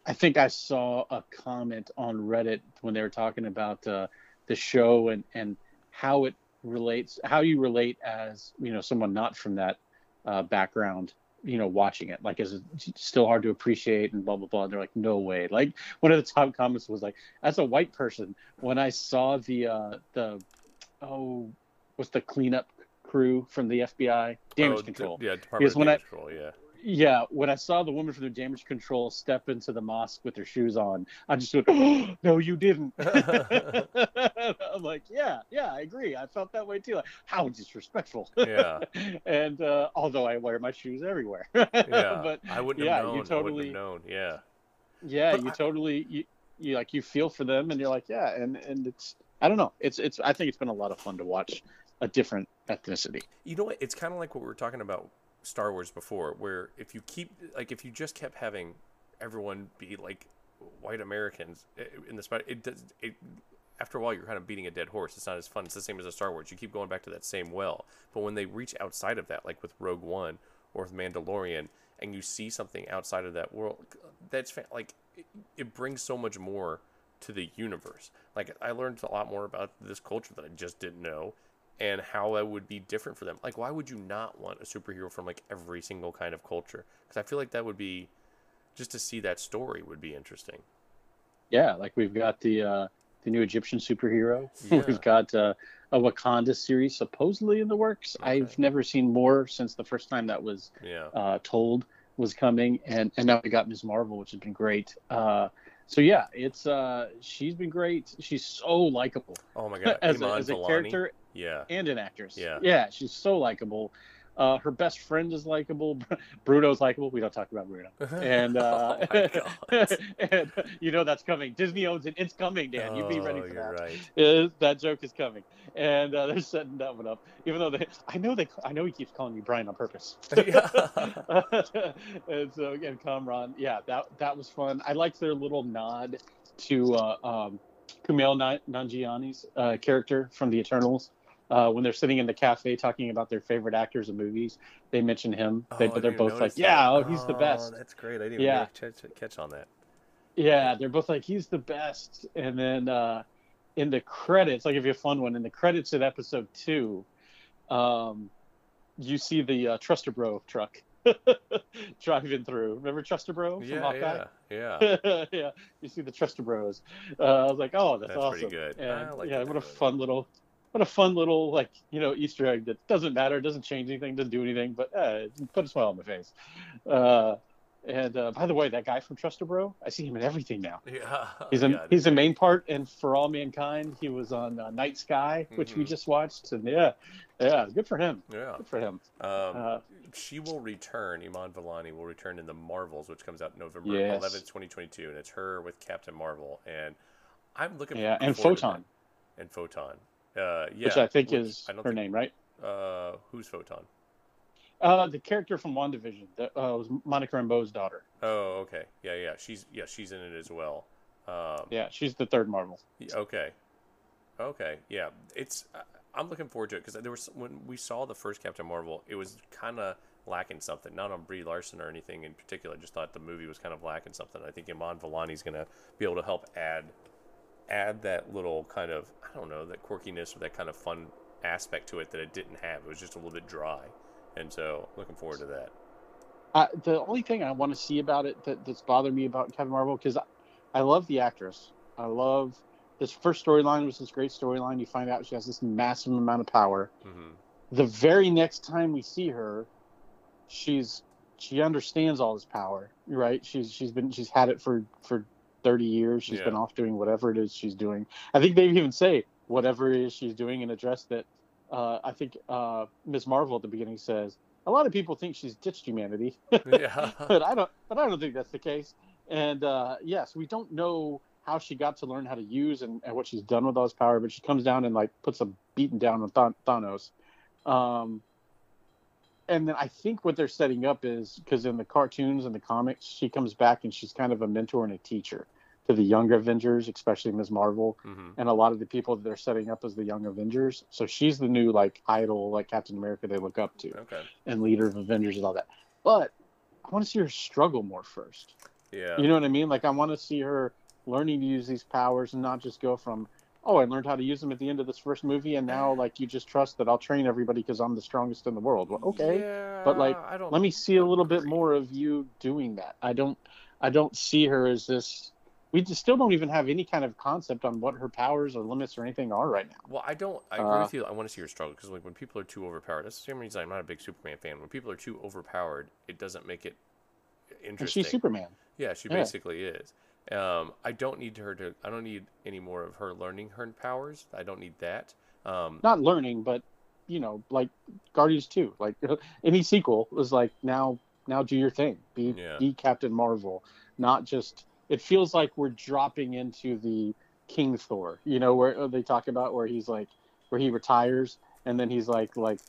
B: I think I saw a comment on Reddit when they were talking about uh, the show and and how it relates, how you relate as you know someone not from that uh, background, you know, watching it. Like, is it still hard to appreciate and blah blah blah? And they're like, no way. Like one of the top comments was like, as a white person, when I saw the uh, the oh, what's the cleanup crew from the FBI damage
A: Oh, d-
B: control?
A: yeah, Department
B: Because
A: of
B: when I-
A: Damage Control. Yeah.
B: Yeah, when I saw the woman from the damage control step into the mosque with her shoes on, I just went, oh, "No, you didn't." I'm like, "Yeah, yeah, I agree. I felt that way too. Like, how disrespectful."
A: Yeah.
B: and uh, although I wear my shoes everywhere,
A: Yeah.
B: but
A: I wouldn't
B: yeah,
A: have
B: you
A: known. I
B: totally-
A: known. Yeah.
B: yeah,
A: But
B: you
A: I-
B: totally you, you like you feel for them, and you're like, yeah, and and it's I don't know, it's it's I think it's been a lot of fun to watch a different ethnicity.
A: You know what? It's kind of like what we were talking about Star Wars before, where if you keep like if you just kept having everyone be like white Americans eh, in the spot, it does it. After a while, you're kind of beating a dead horse. It's not as fun. It's the same as a Star Wars. You keep going back to that same well. But when they reach outside of that, like with Rogue One or with Mandalorian, and you see something outside of that world, that's fa- like it, it brings so much more to the universe. Like I learned a lot more about this culture that I just didn't know and how that would be different for them. Like, why would you not want a superhero from like every single kind of culture? Because I feel like that would be just to see that story would be interesting.
B: Yeah, like we've got the uh, the new Egyptian superhero.
A: Yeah.
B: We've got uh, a Wakanda series supposedly in the works.
A: Okay.
B: I've never seen more since the first time that was
A: Yeah,
B: uh, told was coming, and and now we got Ms. Marvel, which has been great. Uh, so yeah, it's uh, she's been great. She's so likable
A: Oh my god,
B: as a, as a character
A: Yeah,
B: and an actress.
A: Yeah.
B: yeah, she's so likable. Uh, her best friend is likable. Bruno's likable. We don't talk about Bruno. And, uh,
A: Oh
B: and you know that's coming. Disney owns it. It's coming, Dan. You be ready
A: Oh,
B: for
A: you're
B: that.
A: right.
B: Is that joke is coming, and uh, they're setting that one up. Even though they, I know they, I know he keeps calling me Brian on purpose. And so again, Kamran, yeah, that that was fun. I liked their little nod to uh, um, Kumail Nanjiani's uh, character from the Eternals. Uh, when they're sitting in the cafe talking about their favorite actors and movies, they mention him.
A: Oh, I
B: but they're both like,
A: notice
B: "Yeah, oh, he's the best."
A: That's great. I didn't
B: Yeah.
A: even catch, catch on that.
B: Yeah, they're both like, he's the best. And then uh, in the credits, I'll give you a fun one. In the credits of episode two, um, you see the uh, Trust-a-Bro truck driving through. Remember Trust-a-Bro from
A: Yeah,
B: Hawkeye?
A: yeah, yeah.
B: yeah, you see the Trust-a-Bros. Uh, I was like, oh, that's,
A: That's
B: awesome.
A: pretty good.
B: And,
A: like
B: yeah,
A: that
B: what a
A: they're doing it.
B: fun little, what a fun little like you know Easter egg that doesn't matter, doesn't change anything, doesn't do anything, but uh, put a smile on my face. Uh, and uh, by the way, that guy from Trust-a-Bro, I see him in everything now.
A: Yeah.
B: He's a he's the main part in For All Mankind. He was on uh, Night Sky, which we
A: Mhm.
B: just watched, and yeah, yeah, good for him.
A: Yeah.
B: Good for him.
A: Um,
B: Uh,
A: she will return. Iman Vellani will return in the Marvels, which comes out November
B: Yes.
A: 11th, 2022, and it's her with Captain Marvel. And I'm looking.
B: yeah, and Photon.
A: And Photon. Uh, yeah.
B: which I think
A: which
B: is
A: I
B: her
A: think-
B: name, right?
A: Uh, who's Photon?
B: Uh, the character from WandaVision that uh, was Monica Rambeau's daughter.
A: Oh, okay. Yeah, yeah. She's yeah, she's in it as well. Um,
B: Yeah, she's the third Marvel.
A: Okay. Okay. Yeah. It's. I- I'm looking forward to it because there was when we saw the first Captain Marvel, it was kind of lacking something. Not on Brie Larson or anything in particular. I just thought the movie was kind of lacking something. I think Iman Vellani's going to be able to help add add that little kind of I don't know that quirkiness or that kind of fun aspect to it that it didn't have. It was just a little bit dry, and so looking forward to that.
B: Uh, the only thing I want to see about it that, that's bothered me about Kevin Marvel because I, I love the actress. I love this first storyline was this great storyline. You find out she has this massive amount of power.
A: hmm
B: The very next time we see her, she's she understands all this power, right? She's she's been she's had it for for thirty years. She's
A: Yeah.
B: been off doing whatever it is she's doing. I think they even say whatever it is she's doing in a dress that uh, I think uh, Ms. Marvel at the beginning says. A lot of people think she's ditched humanity,
A: Yeah.
B: but I don't. But I don't think that's the case. And uh, yes, we don't know how she got to learn how to use and, and what she's done with all this power. But she comes down and like puts a beating down on Than- Thanos. Um, and then I think what they're setting up is because in the cartoons and the comics, she comes back and she's kind of a mentor and a teacher to the younger Avengers, especially Ms. Marvel
A: hmm
B: and a lot of the people that they're setting up as the young Avengers. So she's the new like idol, like Captain America they look up to
A: Okay.
B: and leader of Avengers and all that. But I want to see her struggle more first.
A: Yeah.
B: You know what I mean? Like I want to see her learning to use these powers and not just go from, oh, I learned how to use them at the end of this first movie, and now like you just trust that I'll train everybody because I'm the strongest in the world. Well, okay,
A: Yeah,
B: but, like,
A: I don't.
B: let me see a little bit more of you doing that. I don't, I don't see her as this. We just still don't even have any kind of concept on what her powers or limits or anything are right now.
A: Well, I don't. I agree
B: Uh,
A: with you. I want to see her struggle because, like, when people are too overpowered, that's the same reason I'm not a big Superman fan. When people are too overpowered, it doesn't make it interesting.
B: And she's Superman.
A: yeah, she
B: yeah.
A: basically is. Um, I don't need her to. I don't need any more of her learning her powers. I don't need that. Um,
B: not learning, but you know, like Guardians Two, like any sequel was like now now do your thing, be
A: Yeah.
B: be Captain Marvel, not just. It feels like we're dropping into the King Thor, you know, where they talk about where he's like where he retires and then he's like like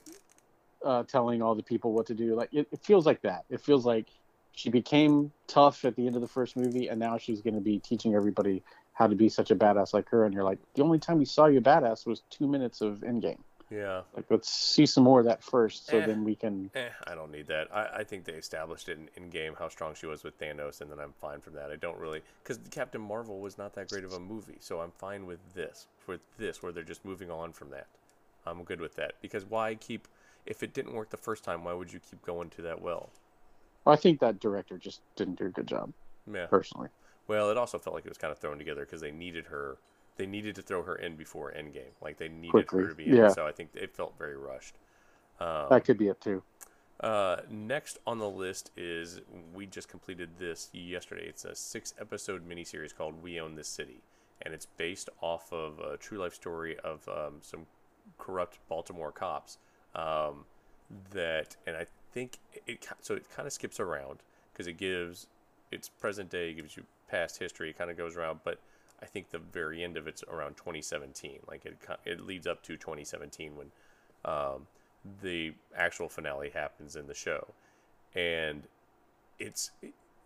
B: uh, telling all the people what to do. Like it, it feels like that. It feels like she became tough at the end of the first movie, and now she's going to be teaching everybody how to be such a badass like her. And you're like, the only time we saw you badass was two minutes of Endgame.
A: Yeah.
B: Like, let's see some more of that first, so
A: Eh.
B: then we can.
A: Eh, I don't need that. I, I think they established it in, in game how strong she was with Thanos, and then I'm fine from that. I don't really because Captain Marvel was not that great of a movie, so I'm fine with this. With this, where they're just moving on from that, I'm good with that. Because why keep? If it didn't work the first time, why would you keep going to that well?
B: I think that director just didn't do a good job,
A: Yeah.
B: personally.
A: Well, it also felt like it was kind of thrown together because they needed her. They needed to throw her in before Endgame. Like they needed
B: Quickly,
A: her to be in.
B: yeah.
A: So I think it felt very rushed. Um,
B: That could be it too.
A: Uh, next on the list is we just completed this yesterday. It's a six episode miniseries called We Own This City, and it's based off of a true life story of um, some corrupt Baltimore cops. Um, that, and I think it so it kind of skips around because it gives it's present day, gives you past history, it kind of goes around, but I think the very end of it's around 2017. Like it it leads up to 2017 when um, the actual finale happens in the show, and it's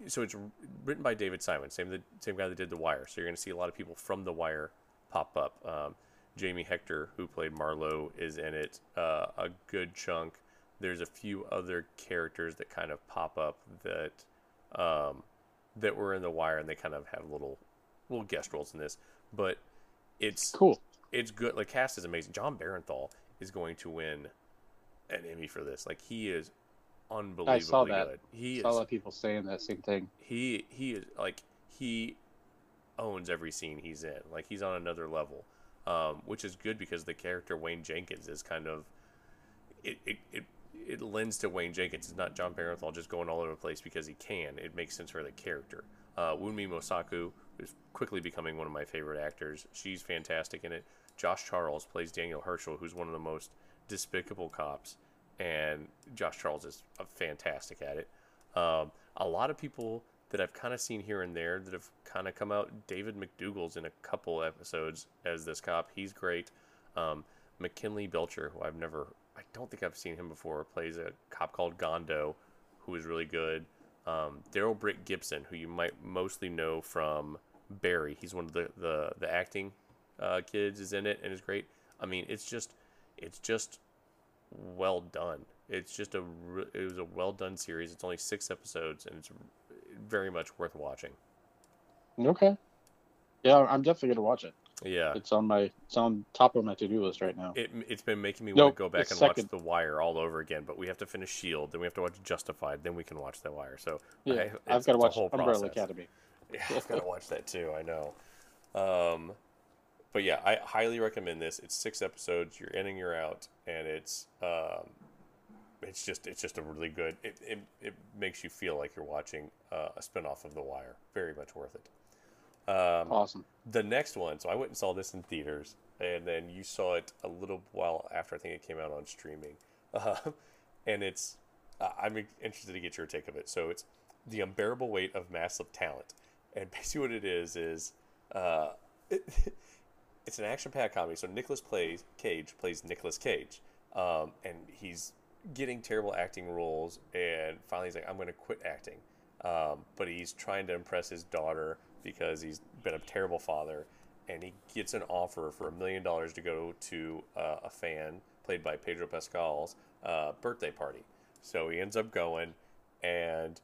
A: so it's written by David Simon, same the same guy that did The Wire. So you're going to see a lot of people from The Wire pop up. Um, Jamie Hector, who played Marlowe, is in it uh, a good chunk. There's a few other characters that kind of pop up that um, that were in The Wire, and they kind of have little little guest roles in this. But it's
B: Cool.
A: it's good. The cast is amazing. Jon Bernthal is going to win an Emmy for this. Like he is unbelievably
B: that.
A: good. He
B: Saw a
A: is
B: lot of people saying that same thing.
A: he he is like he owns every scene he's in. Like he's on another level, um, which is good because the character Wayne Jenkins is kind of it it. it it lends to Wayne Jenkins. It's not Jon Bernthal just going all over the place because he can. It makes sense for the character. Uh, Wunmi Mosaku is quickly becoming one of my favorite actors. She's fantastic in it. Josh Charles plays Daniel Hersl, who's one of the most despicable cops, and Josh Charles is fantastic at it. Um, a lot of people that I've kind of seen here and there that have kind of come out. David McDougal's in a couple episodes as this cop. He's great. Um, McKinley Belcher, who I've never, I don't think I've seen him before, plays a cop called Gondo, who is really good. Um, Darrell Britt-Gibson, who you might mostly know from Barry. He's one of the the, the acting uh, kids is in it and is great. I mean, it's just it's just well done. It's just a it was a well done series. It's only six episodes and it's very much worth watching.
B: Okay. Yeah, I'm definitely gonna watch it.
A: Yeah,
B: It's on my it's on top of my to do list right now.
A: it it's been making me
B: Nope,
A: want to go back and
B: second.
A: watch The Wire all over again. But we have to finish Shield, then we have to watch Justified, then we can watch The Wire. So
B: Yeah,
A: I-
B: I've got to watch
A: whole
B: Umbrella. Academy.
A: Yeah, I've got to watch that too. I know. Um, but yeah, I highly recommend this. It's six episodes. You're in and you're out, and it's um, it's just it's just a really good. It it, it makes you feel like you're watching uh, a spinoff of The Wire. Very much worth it. Um,
B: Awesome.
A: the next one, so I went and saw this in theaters, and then you saw it a little while after I think it came out on streaming, uh, and it's uh, I'm interested to get your take of it. So it's the unbearable weight of massive talent, and basically what it is is uh, it, it's an action-packed comedy. So Nicolas plays Cage plays Nicolas Cage, um, and he's getting terrible acting roles, and finally he's like, I'm going to quit acting. Um, but he's trying to impress his daughter because he's been a terrible father, and he gets an offer for a million dollars to go to uh, a fan played by Pedro Pascal's uh, birthday party. So he ends up going, and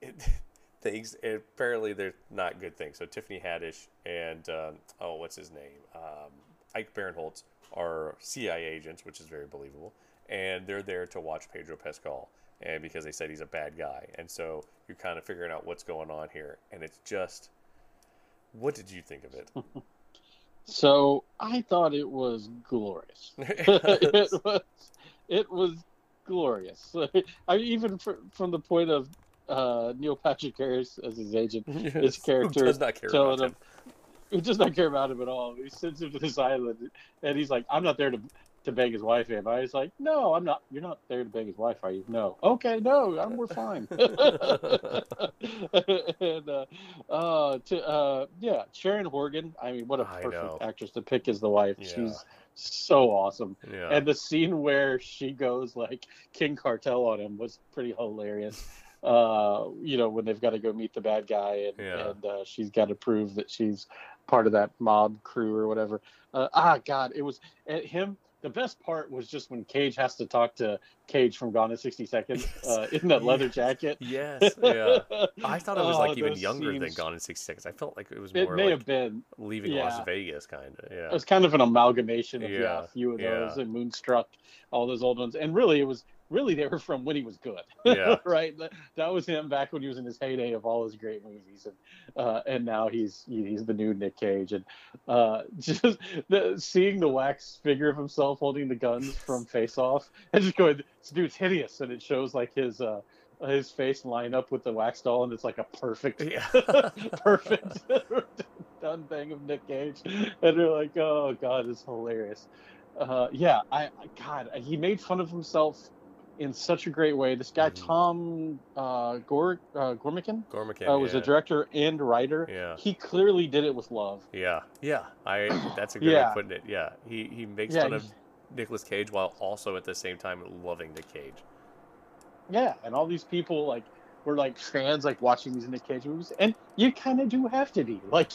A: it, things apparently they're not good things. So Tiffany Haddish and um, oh, what's his name? Um, Ike Barinholtz are CIA agents, which is very believable, and they're there to watch Pedro Pascal, and because they said he's a bad guy, and so you're kind of figuring out what's going on here, and it's just, what did you think of it?
B: So I thought it was glorious. it was it was glorious. I mean, even fr- from the point of uh, Neil Patrick Harris as his agent,
A: His
B: character
A: does not care about
B: him,
A: him.
B: who does not care about him at all. He sends him to this island, and he's like, "I'm not there to to bang his wife, am I?" He's like, "No, I'm not. You're not there to bang his wife, are you?" No. Okay, no, I'm, we're fine. and uh, uh, to uh, yeah, Sharon Horgan. I mean, what a
A: I
B: perfect
A: know.
B: actress to pick as the wife.
A: Yeah.
B: She's so awesome.
A: Yeah.
B: And the scene where she goes like King Cartel on him was pretty hilarious. Uh, you know, when they've got to go meet the bad guy and,
A: Yeah.
B: and uh, she's got to prove that she's part of that mob crew or whatever. Uh, ah, God, it was at him. The best part was just when Cage has to talk to Cage from Gone in 60 Seconds uh, in that leather
A: Yes.
B: jacket.
A: yes. Yeah. I thought it was
B: Oh,
A: like even younger than Gone in 60 Seconds. I felt like it was
B: It
A: more
B: may
A: like
B: have been.
A: leaving Las. Vegas, kind of. Yeah.
B: It was kind of an amalgamation of yeah,
A: Yeah,
B: a few of
A: yeah.
B: those and Moonstruck, all those old ones, and really it was really they were from when he was good.
A: Yeah.
B: right. That, was him back when he was in his heyday of all his great movies, and uh, and now he's he's the new Nick Cage, and uh, just the, seeing the wax figure of himself holding the guns from Face Off and just going, this dude's hideous, and it shows like his. Uh, his face line up with the wax doll, and it's like a perfect
A: Yeah.
B: perfect done thing of Nick Cage, and they're like, "Oh God, it's hilarious." Uh, yeah, I, I God, he made fun of himself in such a great way. This guy
A: Mhm.
B: Tom uh, Gore uh, Gormican
A: Gormican
B: uh, was
A: yeah.
B: a director and writer.
A: Yeah.
B: He clearly did it with love.
A: Yeah, yeah. I that's a good way of putting it. Yeah, he he makes
B: Yeah,
A: fun of Nicolas Cage while also at the same time loving Nick Cage.
B: Yeah, and all these people like were like fans like watching these Nick Cage movies, and you kind of do have to be like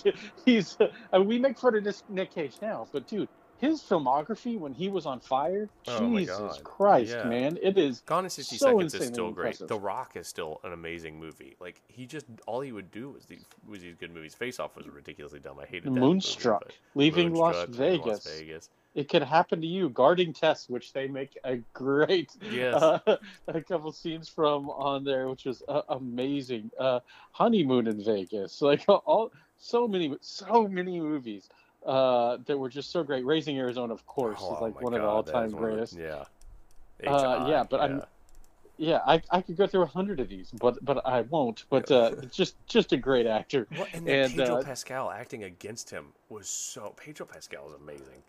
B: he's. I mean, we make fun of this Nick Cage now, but dude, his filmography when he was on fire,
A: Oh
B: Jesus Christ,
A: Yeah.
B: man, it is.
A: Gone in sixty
B: So
A: seconds is still great.
B: impressive.
A: The Rock is still an amazing movie. Like he just all he would do was these was these good movies. Face Off was ridiculously dumb. I hated that. movie,
B: Moonstruck,
A: but
B: leaving Las
A: Moonstruck, Leaving
B: Vegas.
A: Las Vegas.
B: It could happen to you. Guarding Tess, which they make a great
A: Yes.
B: uh, a couple scenes from on there, which was uh, amazing. Uh, Honeymoon in Vegas, like all so many so many movies uh, that were just so great. Raising Arizona, of course,
A: Oh
B: is like one of the all-time
A: is of
B: greatest.
A: yeah.
B: Uh, yeah, but I'm- Yeah, I, I could go through a hundred of these, but but I won't. But uh, just just a great actor.
A: Well, and, then
B: And,
A: Pedro
B: uh,
A: Pascal acting against him was so. Pedro Pascal was amazing.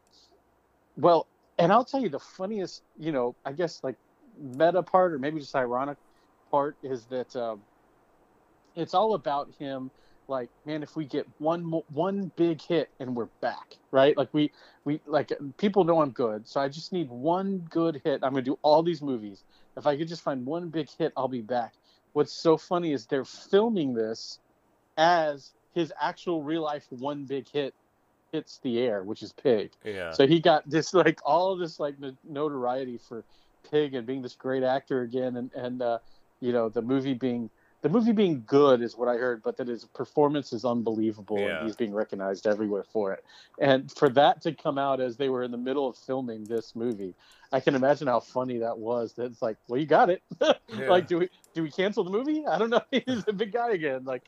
B: Well, and I'll tell you the funniest, you know, I guess like meta part or maybe just ironic part is that um, it's all about him. Like, man, if we get one mo- one big hit and we're back, right? Like we we like people know I'm good, so I just need one good hit. I'm gonna do all these movies. If I could just find one big hit, I'll be back. What's so funny is they're filming this as his actual real life one big hit hits the air, which is Pig.
A: Yeah.
B: So he got this like all this like notoriety for Pig and being this great actor again, and and uh, you know the movie being the movie being good is what I heard, but that his performance is unbelievable
A: Yeah.
B: and he's being recognized everywhere for it. And for that to come out as they were in the middle of filming this movie, I can imagine how funny that was. That it's like, well, you got it.
A: Yeah.
B: like, do we do we cancel the movie? I don't know. He's a big guy again. Like,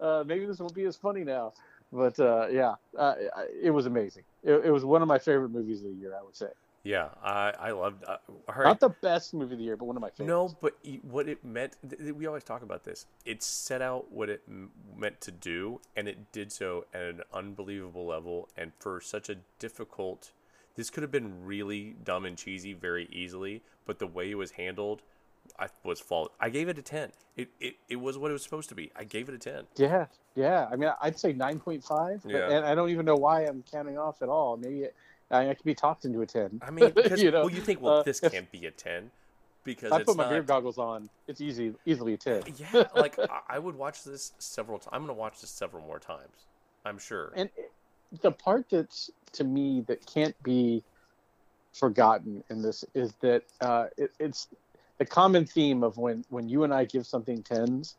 B: uh, maybe this won't be as funny now. But uh, yeah, uh, it was amazing. It, it was one of my favorite movies of the year. I would say.
A: Yeah. I I loved. Uh, right.
B: Not the best movie of the year, but one of my favorites.
A: No, but what it meant, th- th- we always talk about this. It set out what it m- meant to do, and it did so at an unbelievable level. And for such a difficult, this could have been really dumb and cheesy very easily, but the way it was handled, I was fault. I gave it a ten. It, it it was what it was supposed to be. I gave it a ten.
B: Yeah, yeah. I mean, I'd say nine point five,
A: Yeah.
B: and I don't even know why I'm counting off at all. Maybe it, I, I could be talked into a ten.
A: I mean,
B: you know,
A: well, you think, well,
B: uh,
A: this can't be a ten because
B: I put my
A: not.
B: beer goggles on, it's easy, easily a ten.
A: yeah, like I, would watch this several times. I'm gonna watch this several more times. I'm sure.
B: And the part that's to me that can't be forgotten in this is that uh, it, it's the common theme of when when you and I give something tens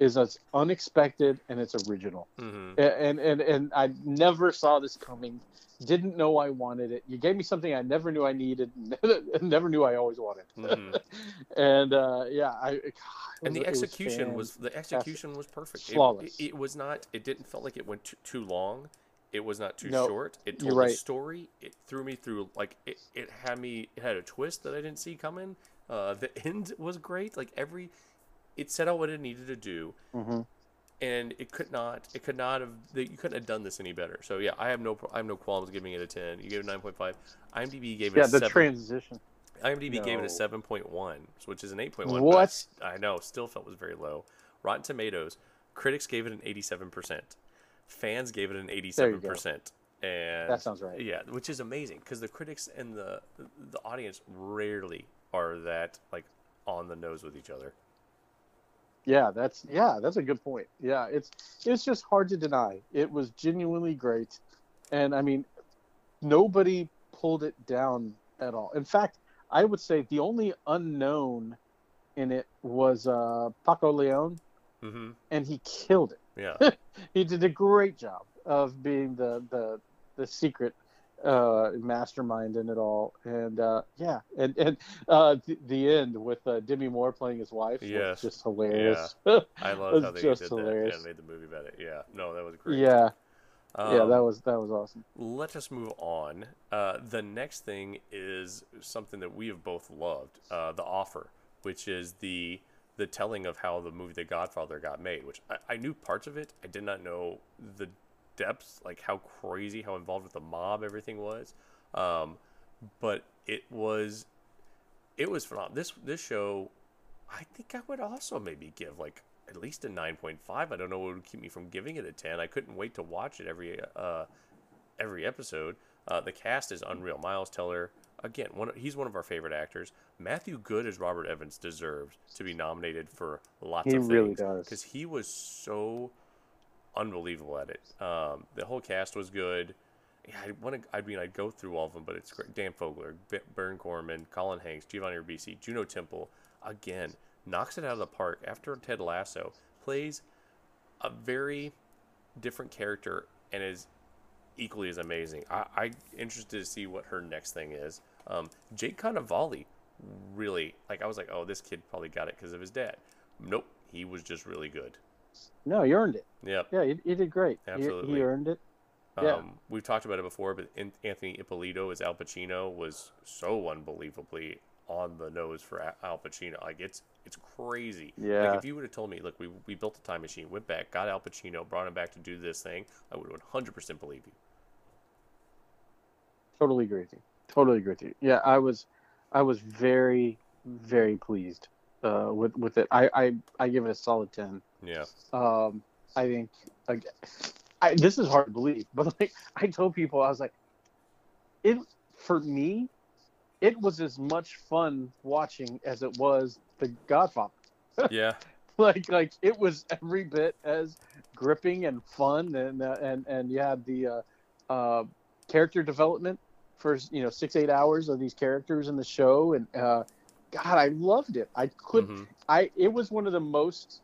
B: is it's unexpected and it's original.
A: hmm
B: A- and and and I never saw this coming. Didn't know I wanted it. You gave me something I never knew I needed. Never knew I always wanted.
A: Mhm.
B: and uh, yeah, I. God,
A: and the
B: it was
A: execution was, the execution was perfect. It-
B: Flawless.
A: It, it was not. It didn't felt like it went too, too long. It was not too
B: No,
A: short. It told a
B: right.
A: story. It threw me through like it, it had me. It had a twist that I didn't see coming. Uh, the end was great. Like every, it set out what it needed to do,
B: Mhm.
A: and it could not. It could not have. You couldn't have done this any better. So yeah, I have no. I have no qualms giving it a ten. You gave it nine point five. IMDb gave it
B: Yeah,
A: a
B: the
A: seven.
B: transition.
A: IMDb gave it a seven point one, which is an eight point one.
B: What?
A: I know, still felt was very low. Rotten Tomatoes, critics gave it an eighty-seven percent. Fans gave it an eighty-seven percent, and
B: That sounds right.
A: yeah, which is amazing because the critics and the the audience rarely are that like on the nose with each other.
B: Yeah, that's yeah, that's a good point. Yeah, it's it's just hard to deny. It was genuinely great, and I mean, nobody pulled it down at all. In fact, I would say the only unknown in it was uh, Paco Leon,
A: hmm
B: and he killed it.
A: Yeah,
B: He did a great job of being the the the secret uh mastermind in it all and uh yeah and and uh the, the end with uh, demi moore playing his wife
A: Yes.
B: was just hilarious
A: I love how they
B: just
A: did
B: hilarious.
A: that and made the movie about it. Yeah, no, that was great.
B: yeah yeah
A: Um,
B: that was that was awesome
A: let us move on. Uh, the next thing is something that we have both loved, uh, The Offer, which is the the telling of how the movie The Godfather got made. Which I, I knew parts of it. I did not know the depths, like how crazy, how involved with the mob everything was. Um, but it was it was phenomenal. This this show, I think I would also maybe give like at least a nine point five. I don't know what would keep me from giving it a ten. I couldn't wait to watch it every uh every episode. Uh, the cast is unreal. Miles Teller, again, one he's one of our favorite actors. Matthew Goode as Robert Evans deserves to be nominated for lots
B: He
A: of things
B: really does.
A: because he was so unbelievable at it. Um, the whole cast was good. Yeah, I want to. I mean, I'd go through all of them, but it's great. Dan Fogler, Burn Gorman, Colin Hanks, Giovanni Ribisi, Juno Temple. Again, knocks it out of the park. After Ted Lasso plays a very different character and is equally as amazing. I, I'm interested to see what her next thing is. Um, Jake Cannavale, really like. I was like, oh, this kid probably got it because of his dad. Nope, he was just really good.
B: No, you earned it.
A: Yep.
B: Yeah, you, you did great. He-
A: Absolutely.
B: He, earned it. Yeah.
A: Um, we've talked about it before, but Anthony Ippolito as Al Pacino was so unbelievably on the nose for Al Pacino. Like it's it's crazy.
B: Yeah.
A: Like if you would have told me, look, we we built a time machine, went back, got Al Pacino, brought him back to do this thing, I would 100% believe you.
B: Totally agree with you. Totally agree with you. Yeah, I was, I was very, very pleased uh, with with it. I, I I give it a solid ten.
A: Yeah.
B: Um, I think like, I, this is hard to believe, but like I told people, I was like, it for me, it was as much fun watching as it was The Godfather.
A: Yeah.
B: like like it was every bit as gripping and fun, and uh, and and you had the uh, uh, character development for you know six eight hours of these characters in the show, and uh, God, I loved it. I could
A: Mhm.
B: I it was one of the most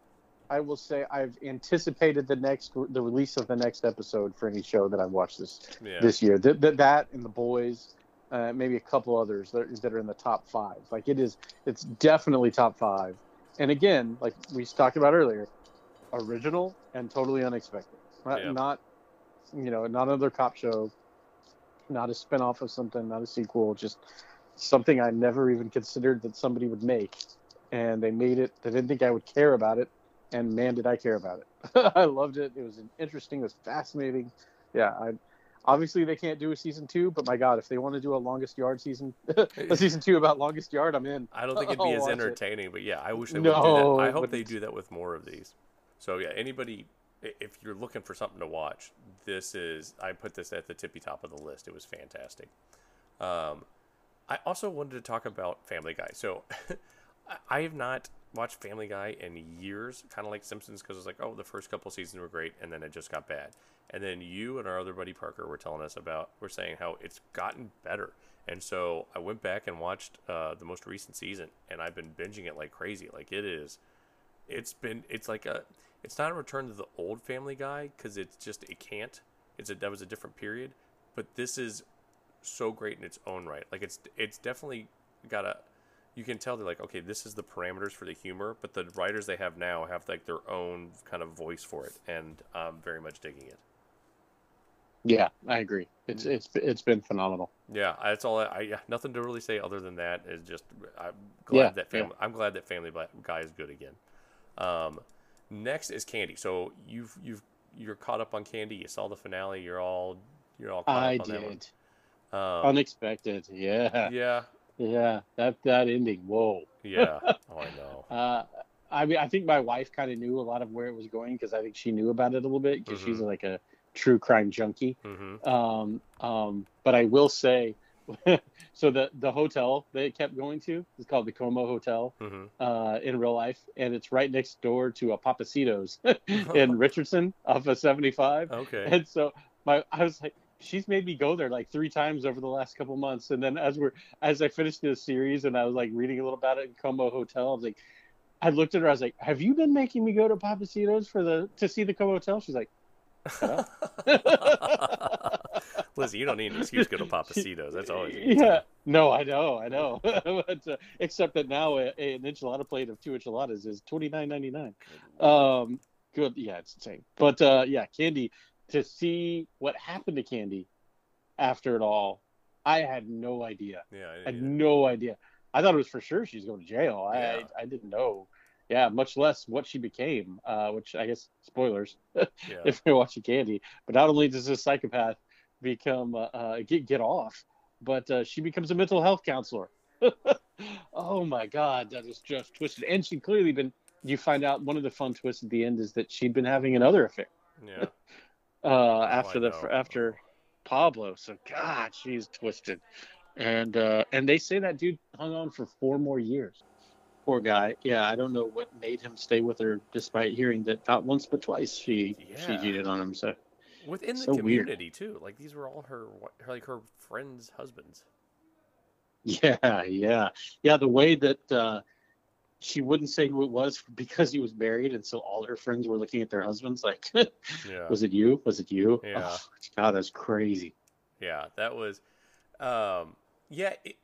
B: I will say I've anticipated the next the release of the next episode for any show that I've watched this
A: Yeah.
B: this year. Th- th- that and the boys, uh, maybe a couple others that are, that are in the top five. Like it is, it's definitely top five. And again, like we talked about earlier, original and totally unexpected. Not,
A: Yeah.
B: not you know, not another cop show, not a spin-off of something, not a sequel, just something I never even considered that somebody would make. And they made it. They didn't think I would care about it, and man, did I care about it. I loved it. It was interesting. It was fascinating. Yeah, I obviously they can't do a season two, but my God, if they want to do a longest yard season, a season two about longest yard, I'm in.
A: I don't think it'd be as
B: watch it.
A: entertaining, but yeah, I wish they would
B: No,
A: do that. I hope they do that with more of these. So yeah, anybody, if you're looking for something to watch, this is. I put this at the tippy top of the list. It was fantastic. Um, I also wanted to talk about Family Guy. So I- have not watched Family Guy in years, kind of like Simpsons, because it's like, oh, the first couple seasons were great, and then it just got bad. And then you and our other buddy Parker were telling us about, we're saying how it's gotten better. And so I went back and watched uh, the most recent season, and I've been binging it like crazy. Like it is, it's been, it's like a, it's not a return to the old Family Guy because it's just it can't. It's a that was a different period, but this is so great in its own right. Like it's it's definitely got a, you can tell they're like okay, this is the parameters for the humor, but the writers they have now have like their own kind of voice for it, and I'm very much digging it.
B: Yeah, I agree. It's it's it's been phenomenal.
A: Yeah, that's all. I, I yeah, nothing to really say other than that. Is just I'm glad
B: Yeah,
A: that family. I'm glad that Family Guy is good again. Um, next is Candy. So you've you've you're caught up on Candy. You saw the finale. You're all you're all caught
B: I
A: up on that one. Um,
B: Unexpected. Yeah.
A: yeah,
B: Yeah. That that ending. Whoa.
A: yeah. Oh, I know.
B: Uh, I mean, I think my wife kind of knew a lot of where it was going because I think she knew about it a little bit because she's
A: Mhm.
B: like a true crime junkie.
A: hmm
B: Um, um, but I will say, so the the hotel they kept going to is called the Como Hotel
A: hmm
B: uh, in real life, and it's right next door to a Pappasitos in Richardson off of 75.
A: Okay.
B: And so my I was like, she's made me go there like three times over the last couple months. And then as we're as I finished this series and I was like reading a little about it in Como Hotel, I was like, I looked at her, I was like, Have you been making me go to Pappasitos for the to see the Como Hotel? She's like, "Shut up."
A: Listen, you don't need an excuse to go to Pappasitos. That's always
B: yeah. No, I know, I know. but, uh, except that now a, a- an enchilada plate of two enchiladas is twenty nine ninety nine. Um, good. Yeah, it's insane. But uh, yeah, Candy. To see what happened to Candy after it all, I had no idea.
A: Yeah,
B: I
A: I
B: had no idea. I thought it was for sure she's going to jail.
A: Yeah.
B: I I didn't know. Yeah, much less what she became. Uh, which I guess spoilers
A: yeah.
B: if you're watching Candy. But not only does this psychopath become uh, uh, get get off, but uh, she becomes a mental health counselor. oh my god, that is just twisted. And she'd clearly been. You find out one of the fun twists at the end is that she'd been having another affair
A: Yeah.
B: uh, after the
A: know.
B: after Pablo. So God, she's twisted. And uh, and they say that dude hung on for four more years. Poor guy. Yeah, I don't know what made him stay with her, despite hearing that not once but twice she she
A: Yeah.
B: cheated on him. So
A: Within the
B: So weird.
A: community too. Like these were all her, her like her friends' husbands.
B: yeah, yeah, yeah. The way that uh, she wouldn't say who it was because he was married, and so all her friends were looking at their husbands like,
A: Yeah.
B: "Was it you? Was it you?"
A: Yeah.
B: Oh, God, that's crazy.
A: Yeah, that was, um, yeah, it,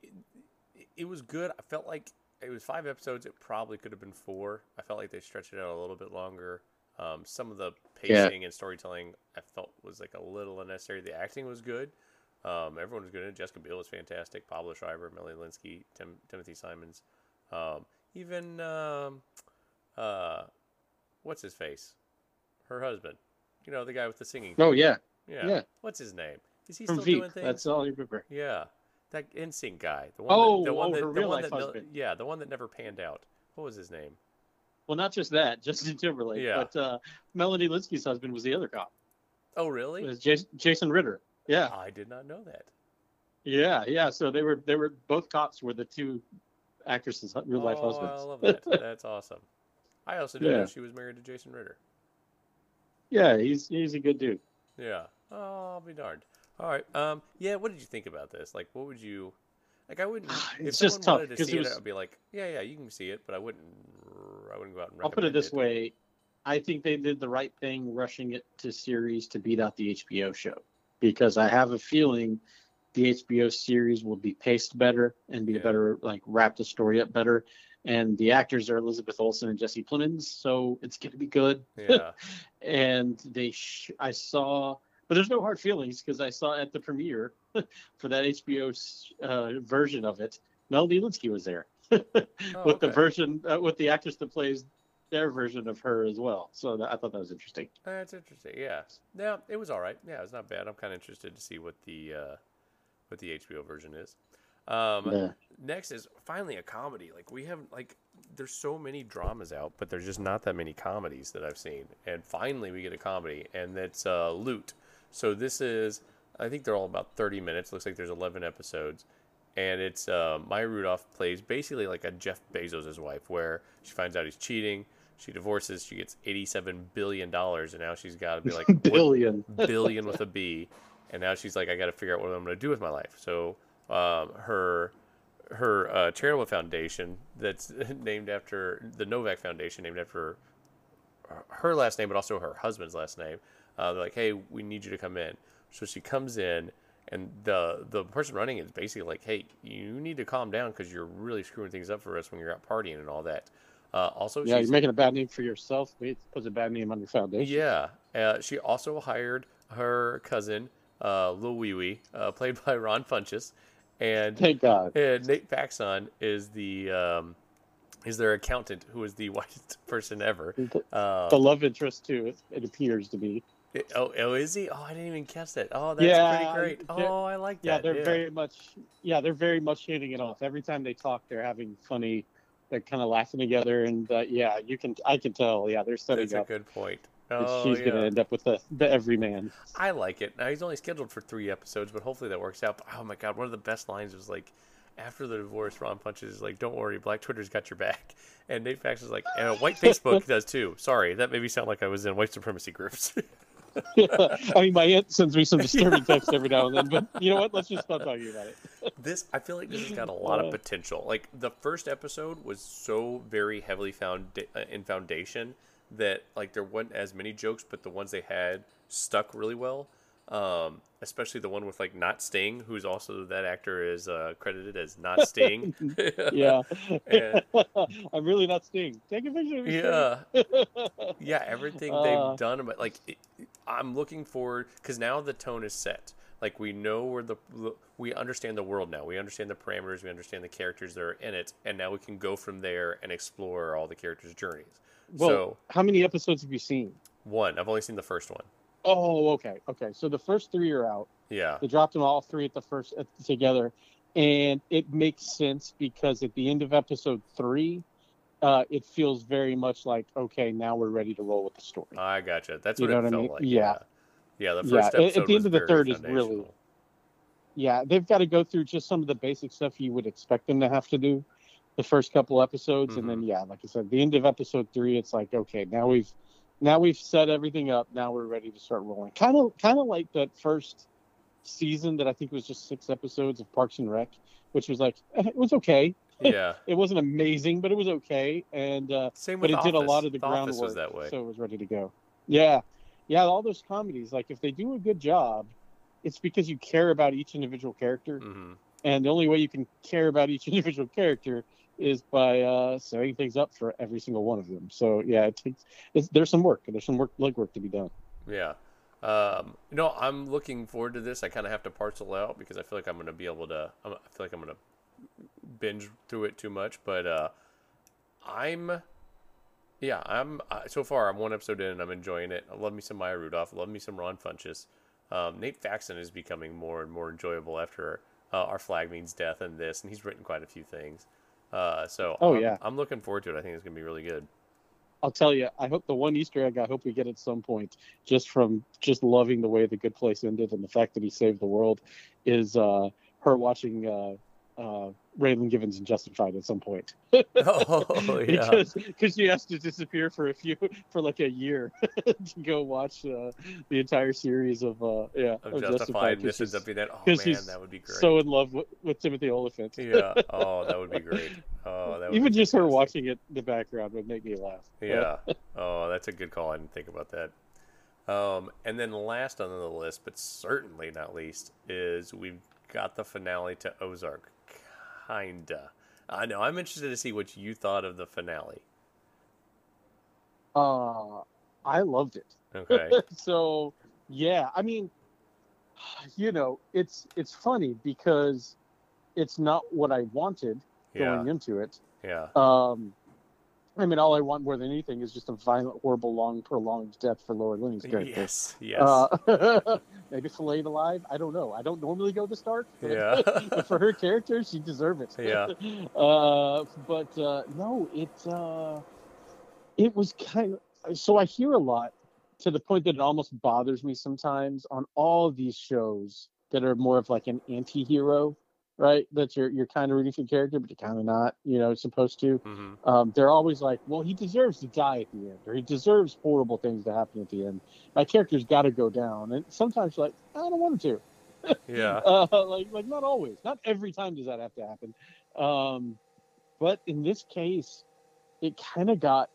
A: it, it was good. I felt like it was five episodes. It probably could have been four. I felt like they stretched it out a little bit longer. Um, some of the
B: Yeah.
A: pacing and storytelling I felt was like a little unnecessary. The acting was good. Um, everyone was good. in it. Jessica Biel was fantastic. Pablo Schreiber, Melanie Lynskey, Tim, Timothy Simons, um, even um, uh, what's his face? Her husband. You know the guy with the singing.
B: Oh yeah,
A: Yeah.
B: yeah.
A: What's his name? Is he
B: from
A: still
B: Veep.
A: doing things?
B: That's all you remember.
A: Yeah, that NSYNC guy. The one
B: Oh,
A: that, the one
B: oh,
A: that,
B: her
A: the
B: real
A: one
B: life
A: that
B: husband.
A: yeah, the one that never panned out. What was his name?
B: Well, not just that, Justin Timberlake,
A: Yeah.
B: but uh, Melanie Lynskey's husband was the other cop.
A: Oh,
B: It
A: really?
B: was Jason, Jason Ritter. Yeah,
A: I did not know that.
B: yeah, yeah. So they were they were both cops were the two actresses' real life
A: oh,
B: husbands.
A: I love that. That's awesome. I also didn't know
B: Yeah.
A: she was married to Jason Ritter.
B: Yeah, he's he's a good dude.
A: Yeah. Oh, I'll be darned. All right. Um. Yeah. What did you think about this? Like, what would you? Like, I wouldn't. if
B: It's just tough,
A: wanted to
B: 'cause
A: see
B: it
A: it, I'd be like, yeah, yeah, you can see it, but I wouldn't. I wouldn't go out and.
B: I'll put it this way. I think they did the right thing rushing it to series to beat out the HBO show because I have a feeling the HBO series will be paced better and be
A: Yeah.
B: better, like wrap the story up better. And the actors are Elizabeth Olsen and Jesse Plemons, so it's going to be good.
A: Yeah.
B: And they, sh- I saw, but there's no hard feelings because I saw at the premiere for that HBO uh, version of it, Melody Lynskey was there
A: Oh,
B: with the version uh, with the actress that plays their version of her as well. So that, I thought that was interesting.
A: That's interesting. Yeah. Yeah, it was all right. Yeah, it was not bad. I'm kind of interested to see what the uh, what the HBO version is. Um,
B: Yeah.
A: Next is finally a comedy. Like we have like there's so many dramas out, but there's just not that many comedies that I've seen. And finally we get a comedy, and that's uh, Loot. So this is I think they're all about 30 minutes. Looks like there's 11 episodes. And it's uh, Maya Rudolph plays basically like a Jeff Bezos' wife, where she finds out he's cheating, she divorces, she gets 87 billion dollars, and now she's got to be like,
B: Billion.
A: billion with a B, and now she's like, I got to figure out what I'm going to do with my life. So um, her her uh, charitable foundation that's named after the Novak Foundation, named after her last name, but also her husband's last name. Uh, they're like, hey, we need you to come in. So she comes in, and the the person running it is basically like, hey, you need to calm down because you're really screwing things up for us when you're out partying and all that. Uh, also,
B: Yeah,
A: she's,
B: you're making a bad name for yourself. It puts a bad name on your foundation.
A: yeah, uh, she also hired her cousin, uh, Lil Wee Wee, uh, played by Ron Funches, and
B: Thank God.
A: and Nate Faxon is the um, is their accountant, who is the whitest person ever.
B: The,
A: Uh,
B: the love interest too. It, appears to be.
A: it- oh, oh, is he? Oh, I didn't even catch that. Oh, that's
B: Yeah,
A: pretty great. Oh, I like that.
B: Yeah, they're very much. Yeah, they're very much hitting it off. Every time they talk, they're having funny. They're kind of laughing together, and uh, yeah, you can. I can tell. Yeah, they're setting
A: That's a
B: up.
A: good point. Oh,
B: she's
A: yeah.
B: gonna end up with the the everyman.
A: I like it. Now he's only scheduled for three episodes, but hopefully that works out. But, oh my god, one of the best lines was like, after the divorce, Ron Funches is like, "Don't worry, Black Twitter's got your back," and Nate Fax is like, and uh, White Facebook does too. Sorry, that made me sound like I was in white supremacy groups.
B: I mean, my aunt sends me some disturbing texts every now and then, but you know what? Let's just stop talking about it.
A: this I feel like this has got a lot
B: Uh.
A: of potential. Like the first episode was so very heavily found uh, in foundation that like there wasn't as many jokes, but the ones they had stuck really well. Um, especially the one with like not Sting, who's also that actor is uh, credited as not Sting.
B: Yeah,
A: And-
B: I'm really not Sting. Take a picture of
A: yeah, yeah. Everything
B: Uh.
A: they've done, but like it, I'm looking forward because now the tone is set. Like we know where the we understand the world now. We understand the parameters. We understand the characters that are in it, and now we can go from there and explore all the characters' journeys.
B: Well,
A: so
B: how many episodes have you seen?
A: one, I've only seen the first one.
B: Oh, okay, okay. So the first three are out.
A: Yeah,
B: They dropped them all three at the first at, together, and it makes sense because at the end of episode three, uh, it feels very much like okay, now we're ready to roll with the story.
A: I gotcha. That's
B: You
A: what it
B: what I
A: felt
B: mean?
A: like.
B: Yeah.
A: Yeah. The
B: Yeah,
A: first
B: at- at
A: episode
B: the end
A: was
B: of the third is really-. Yeah, they've got to go through just some of the basic stuff you would expect them to have to do the first couple episodes, and
A: Mm-hmm.
B: then yeah, like I said, the end of episode three, it's like okay, now we've now we've set everything up. Now we're ready to start rolling. Kind of kind of like that first season that I think was just six episodes of Parks and Rec, which was like it was okay.
A: Yeah.
B: It wasn't amazing, but it was okay, and uh,
A: Same
B: but it did a lot of the,
A: Office
B: groundwork,
A: was that way.
B: so it was ready to go. Yeah, yeah, all those comedies, like if they do a good job, it's because you care about each individual character,
A: hmm
B: and the only way you can care about each individual character is by uh, setting things up for every single one of them. So yeah, it takes there's some work, there's some work legwork to be done.
A: Yeah. Um, you know, I'm looking forward to this. I kind of have to parcel out because I feel like I'm going to be able to. I feel like I'm going to binge through it too much, but uh, I'm. Yeah, I'm. Uh, so far, I'm one episode in and I'm enjoying it. I love me some Maya Rudolph. Love me some Ron Funches. Um, Nate Faxon is becoming more and more enjoyable after uh, our flag means death and this, and he's written quite a few things. Uh, so
B: Oh,
A: I'm,
B: yeah.
A: I'm looking forward to it. I think it's to be really good.
B: I'll tell you, I hope the one Easter egg I hope we get at some point, just from just loving the way the Good Place ended and the fact that he saved the world, is uh, her watching uh, uh, Raylan Givens and Justified at some point.
A: oh yeah.
B: because because she has to disappear for a few for like a year to go watch uh, the entire series of uh yeah
A: of Justified, and
B: 'cause
A: this ends
B: she's
A: up being that. Oh
B: 'cause
A: man, that would be great.
B: so in love with, with Timothy Olyphant.
A: yeah. Oh, that would be great. Oh, that would
B: Even
A: be
B: just her watching it in the background would make me laugh.
A: Yeah. Oh, that's a good call. I didn't think about that. Um, and then last on the list, but certainly not least, is we've got the finale to Ozark. Kinda. I know. I'm interested to see what you thought of the finale.
B: Uh, I loved it.
A: Okay.
B: so yeah, I mean, you know, it's it's funny because it's not what I wanted
A: Yeah.
B: going into it.
A: Yeah.
B: Um, I mean, all I want more than anything is just a violent, horrible, long, prolonged death for Laura Linney's character.
A: Yes. Yes.
B: Uh, maybe filleted alive. I don't know. I don't normally go this dark. But,
A: Yeah.
B: but for her character, she deserved it.
A: Yeah.
B: Uh, but uh, no, it uh, it was kind of. So I hear a lot to the point that it almost bothers me sometimes on all of these shows that are more of like an anti-hero, right? That you're you're kind of rooting for the character, but you're kind of not, you know, supposed to
A: hmm
B: um, they're always like, well, he deserves to die at the end, or he deserves horrible things to happen at the end. My character's got to go down, and sometimes you're like, I don't want him to.
A: Yeah.
B: Uh, like, like not always, not every time does that have to happen. Um, but in this case, it kind of got.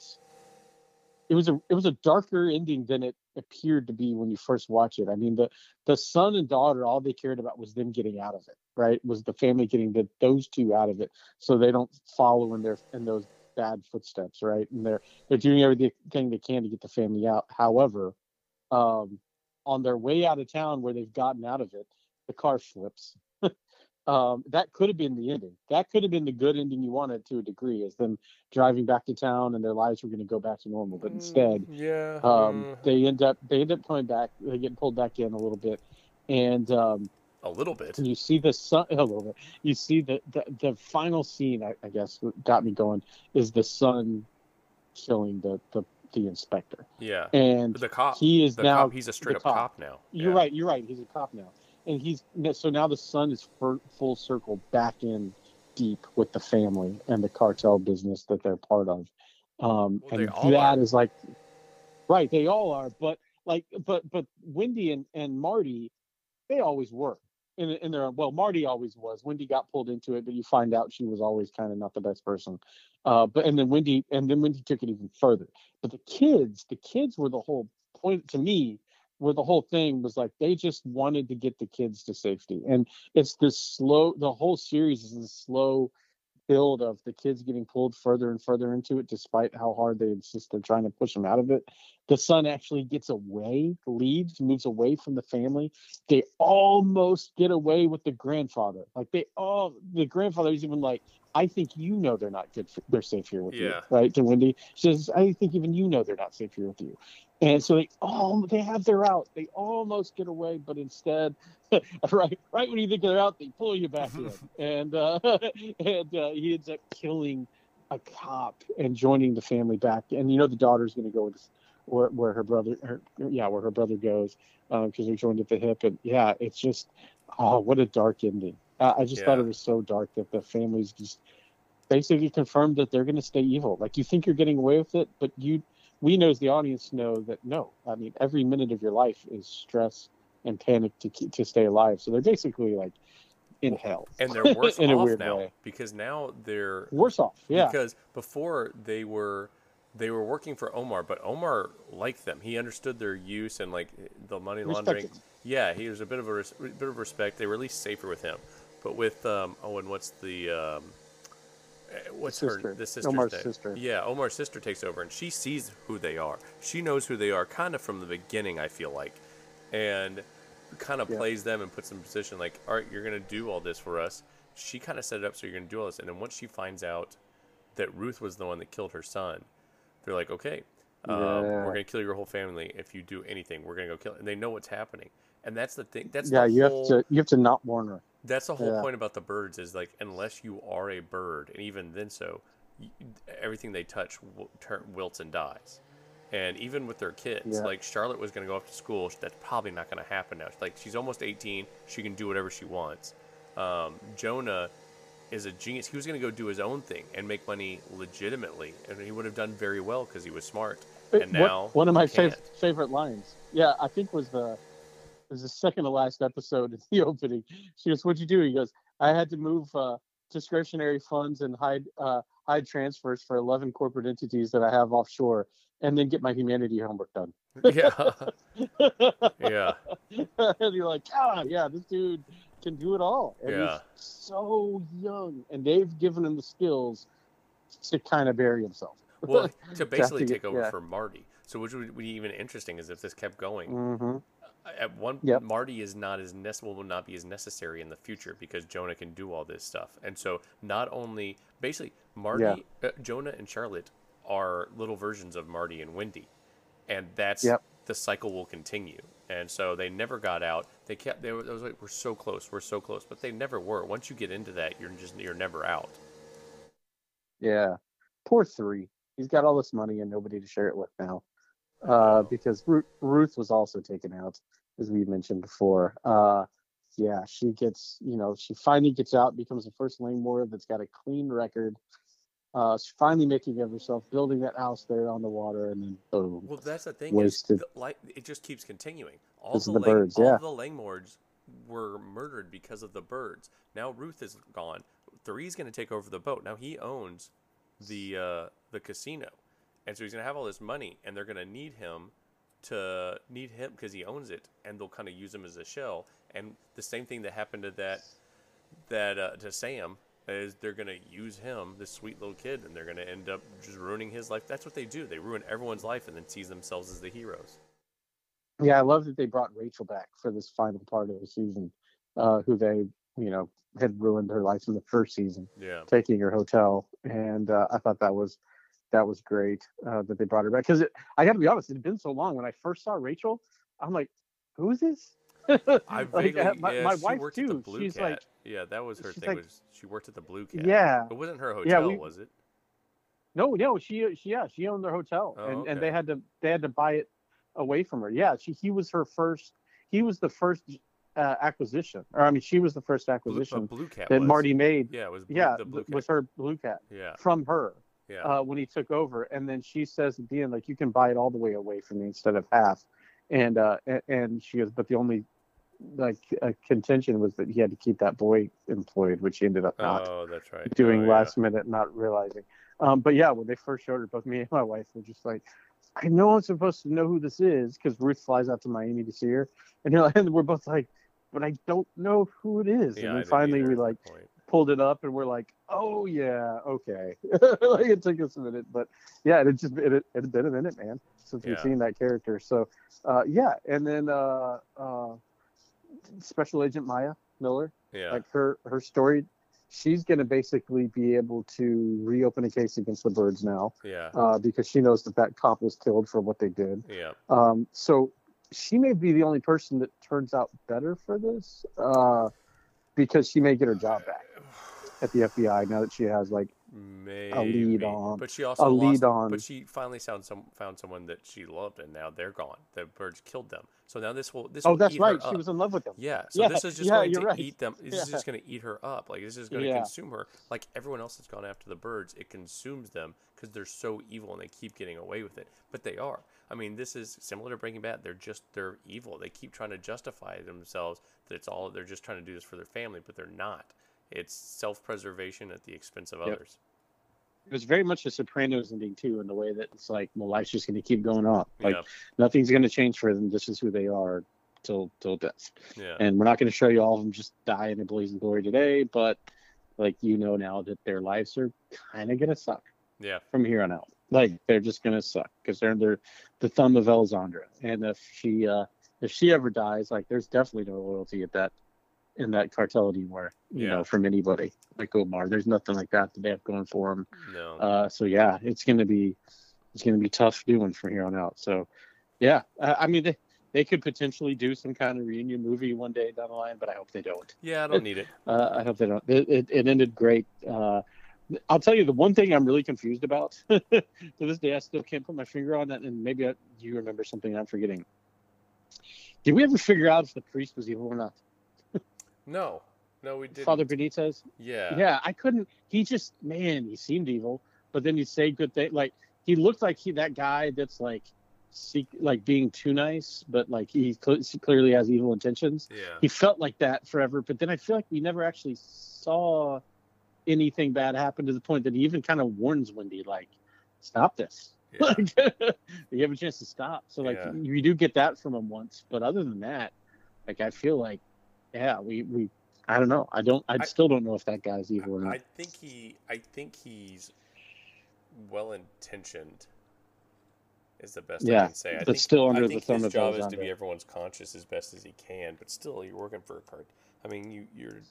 B: It was a it was a darker ending than it appeared to be when you first watch it. I mean, the the son and daughter, all they cared about was them getting out of it, right? Was the family getting the, those two out of it, so they don't follow in their in those bad footsteps, right? And they're they're doing everything they can to get the family out. However, um, on their way out of town, where they've gotten out of it, the car flips. um, that could have been the ending. That could have been the good ending you wanted to a degree, as them driving back to town and their lives were going to go back to normal. But instead,
A: Yeah.
B: um,
A: mm,
B: they end up they end up coming back. They get pulled back in a little bit, and um,
A: a little bit.
B: you see the son a little bit. You see the the, the final scene. I, I guess got me going is the son killing the the, the inspector,
A: Yeah.
B: and
A: The cop.
B: he is
A: the
B: now
A: cop. He's a straight up
B: cop.
A: cop now.
B: You're
A: Yeah.
B: right. You're right. He's a cop now, and he's so now the son is full circle back in deep with the family and the cartel business that they're part of, um,
A: Well,
B: and that
A: are.
B: is like, right. They all are, but like, but but Wendy and and Marty, they always were. In, in their well, Marty always was. Wendy got pulled into it, but you find out she was always kind of not the best person. Uh, but and then Wendy and then Wendy took it even further. But the kids, the kids were the whole point to me where the whole thing was like they just wanted to get the kids to safety and it's this slow the whole series is this slow build of the kids getting pulled further and further into it despite how hard they insist they're trying to push them out of it. The son actually gets away leaves moves away from the family. They almost get away with the grandfather. Like they all the grandfather is even like I think you know they're not good. For, they're safe here with you, right? To Wendy, she says, I think even you know they're not safe here with you. And so they all they have their out. They almost get away, but instead, right right when you think they're out, they pull you back in, and uh, and uh, he ends up killing a cop and joining the family back. And you know the daughter's going to go with where, where her brother, her, yeah, where her brother goes because they're joined at the hip. And yeah, it's just oh, what a dark ending. I I just thought it was so dark that the families just basically confirmed that they're going to stay evil. Like you think you're getting away with it, but you, we know as the audience know that no. I mean, every minute of your life is stress and panic to keep to stay alive. So they're basically like in hell.
A: and they're worse
B: In a
A: off
B: weird
A: now
B: way.
A: because now they're
B: Worse off, yeah.
A: Because before they were they were working for Omar, but Omar liked them. He understood their use and like the money laundering.
B: Respected.
A: Yeah, he was a bit of a res- bit of respect. They were at least safer with him. But with um, oh, and what's the um, eh, what's her
B: sister.
A: the sister's
B: Omar's sister.
A: Yeah, Omar's sister takes over, and she sees who they are. She knows who they are, kind of from the beginning. I feel like, and kind of
B: Yeah.
A: plays them and puts them in position like, all right, you're gonna do all this for us. She kind of set it up so you're gonna do all this, and then once she finds out that Ruth was the one that killed her son, they're like, okay, um,
B: Yeah.
A: we're gonna kill your whole family if you do anything. We're gonna go kill, and they know what's happening, and that's the thing. That's
B: yeah, you
A: whole,
B: have to you have to not warn her.
A: That's the whole
B: Yeah.
A: point about the birds is like unless you are a bird, and even then, so everything they touch w- turn, wilts and dies. And even with their kids,
B: Yeah.
A: like Charlotte was going to go off to school. That's probably not going to happen now. Like she's almost 18, she can do whatever she wants. Um, Jonah is a genius. He was going to go do his own thing and make money legitimately, and he would have done very well because he was smart.
B: But
A: And now
B: one of my fav- favorite lines. Yeah, I think was the was the second to last episode in the opening. She goes, "What'd you do?" He goes, "I had to move uh, discretionary funds and hide uh, hide transfers for eleven corporate entities that I have offshore, and then get my humanity homework done."
A: yeah, yeah,
B: and you're like, ah, yeah, this dude can do it all. And
A: Yeah.
B: he's so young, and they've given him the skills to kind of bury himself.
A: Well, to basically
B: to get-
A: take over
B: yeah.
A: for Marty. So, which would be even interesting is if this kept going.
B: hmm
A: At one,
B: Yep.
A: Marty is not as nece- will not be as necessary in the future because Jonah can do all this stuff. And so, not only basically Marty, uh, Jonah, and Charlotte are little versions of Marty and Wendy, and that's
B: Yep.
A: the cycle will continue. And so they never got out. They kept. They were, was like we're so close, we're so close, but they never were. Once you get into that, you're just you're never out.
B: Yeah. Poor three. He's got all this money and nobody to share it with now. Uh, because Ruth, Ruth was also taken out, as we mentioned before. Uh, yeah, she gets, you know, she finally gets out, becomes the first Langmore that's got a clean record. Uh, she's finally making of herself, building that house there on the water, and then boom.
A: Well, that's the thing.
B: Wasted.
A: Is the, like it just keeps continuing. All the,
B: the
A: Lang-
B: birds,
A: all
B: yeah.
A: the Langmores were murdered because of the birds. Now Ruth is gone. Three's going to take over the boat. Now he owns the uh, the casino, and so he's going to have all this money, and they're going to need him to need him because he owns it, and they'll kind of use him as a shell. And the same thing that happened to that that uh, to Sam is they're gonna use him, this sweet little kid, and they're gonna end up just ruining his life. That's what they do. They ruin everyone's life and then sees themselves as the heroes.
B: Yeah, I love that they brought Rachel back for this final part of the season, uh, who they, you know, had ruined her life in the first season.
A: Yeah.
B: taking her hotel, and uh, I thought that was that was great uh, that they brought her back. Because I got to be honest, it had been so long. When I first saw Rachel, I'm like, "Who is this?"
A: I vaguely,
B: uh, my,
A: yeah,
B: my wife too.
A: at the Blue
B: she's
A: Cat.
B: like,
A: yeah, that was her thing.
B: like-
A: was she worked at the Blue Cat?
B: "Yeah,
A: It wasn't her
B: Yeah,
A: hotel,
B: we-
A: was it?
B: no, no, she, she, yeah, she owned their hotel,
A: Oh,
B: and, and they had to they had to buy it away from her. Yeah, she he was her first. He was the first uh, acquisition, or I mean, she was the first
A: Blue,
B: acquisition
A: uh, Blue Cat
B: that
A: was.
B: Marty made.
A: Yeah, it was. Blue,
B: yeah,
A: the Blue Cat.
B: was her blue cat
A: Yeah,
B: from her.
A: Yeah.
B: uh, when he took over, and then she says at the end, like, you can buy it all the way away from me instead of half, and uh, and she goes, but the only like uh, contention was that he had to keep that boy employed, which he ended up not
A: oh, that's right.
B: doing
A: Oh, yeah.
B: last minute, not realizing. Um, but yeah, when they first showed her, both me and my wife were just like, I know I'm supposed to know who this is because Ruth flies out to Miami to see her, and, you're like, and we're both like, but I don't know who it is.
A: Yeah,
B: and then finally we like. Pulled it up and we're like, oh yeah, okay. like it took us a minute, but yeah, it had just it, had- it had been a minute, man, since we've seen that character. So uh, yeah, and then uh, uh, Special Agent Maya Miller,
A: Yeah.
B: like her her story, she's going to basically be able to reopen a case against the birds now
A: Yeah.
B: uh, because she knows that that cop was killed for what they did.
A: Yeah.
B: Um, so she may be the only person that turns out better for this uh, because she may get her job back at the FBI now that she has like
A: Maybe.
B: A lead on-
A: But she also
B: a lead
A: lost,
B: on-
A: But she finally found some found someone that she loved, and now they're gone. The birds killed them. So now this will this
B: oh
A: will
B: that's right she was in love with them.
A: Yeah, so
B: Yeah,
A: this is just
B: yeah,
A: going to
B: right.
A: eat them. This is just going to eat her up. Like this is going to
B: Yeah.
A: consume her. Like everyone else that's gone after the birds, it consumes them because they're so evil and they keep getting away with it. But they are. I mean, this is similar to Breaking Bad. They're just they're evil. They keep trying to justify themselves that it's all they're just trying to do this for their family, but they're not. It's self-preservation at the expense of
B: Yep.
A: others.
B: It was very much a Sopranos ending too, in the way that it's like, well, life's just going to keep going on. Like
A: yeah,
B: nothing's going to change for them. This is who they are till till death.
A: yeah,
B: And we're not going to show you all of them just die in a blazing glory today, but like you know now that their lives are kind of going to suck
A: yeah,
B: from here on out. Like they're just going to suck because they're under the thumb of Elizondro. And if she uh if she ever dies, like there's definitely no loyalty at that in that cartel anymore. You
A: Yeah.
B: know, from anybody like Omar. There's nothing like that that they have going for them.
A: no,
B: Uh, so yeah, it's gonna be it's gonna be tough doing from here on out. So yeah, I, I mean they they could potentially do some kind of reunion movie one day down the line, but I hope they don't.
A: yeah. I don't need it.
B: Uh, I hope they don't. It, it, it ended great. Uh, I'll tell you the one thing I'm really confused about to this day. I still can't put my finger on that, and maybe I, you remember something I'm forgetting. Did we ever figure out if the priest was evil or not?
A: No, no, we didn't.
B: Father Benitez?
A: yeah,
B: Yeah, I couldn't. He just man, he seemed evil, but then he'd say good things. Like he looked like he that guy that's like, seek, like being too nice, but like he cl- clearly has evil intentions.
A: yeah.
B: He felt like that forever, but then I feel like we never actually saw anything bad happen to the point that he even kind of warns Wendy, like, stop this.
A: yeah.
B: Like, you have a chance to stop. So like
A: Yeah.
B: you do get that from him once, but other than that, like I feel like, yeah, we we. I don't know. I don't. I,
A: I-
B: still don't know if that guy's evil or not.
A: I think he. I think he's well intentioned. Is the best
B: yeah, I
A: can say. I
B: but
A: think,
B: still under
A: I
B: the
A: think
B: thumb
A: his
B: of
A: job is to be everyone's conscious as best as he can. But still, you're working for a cart. I mean, you you're.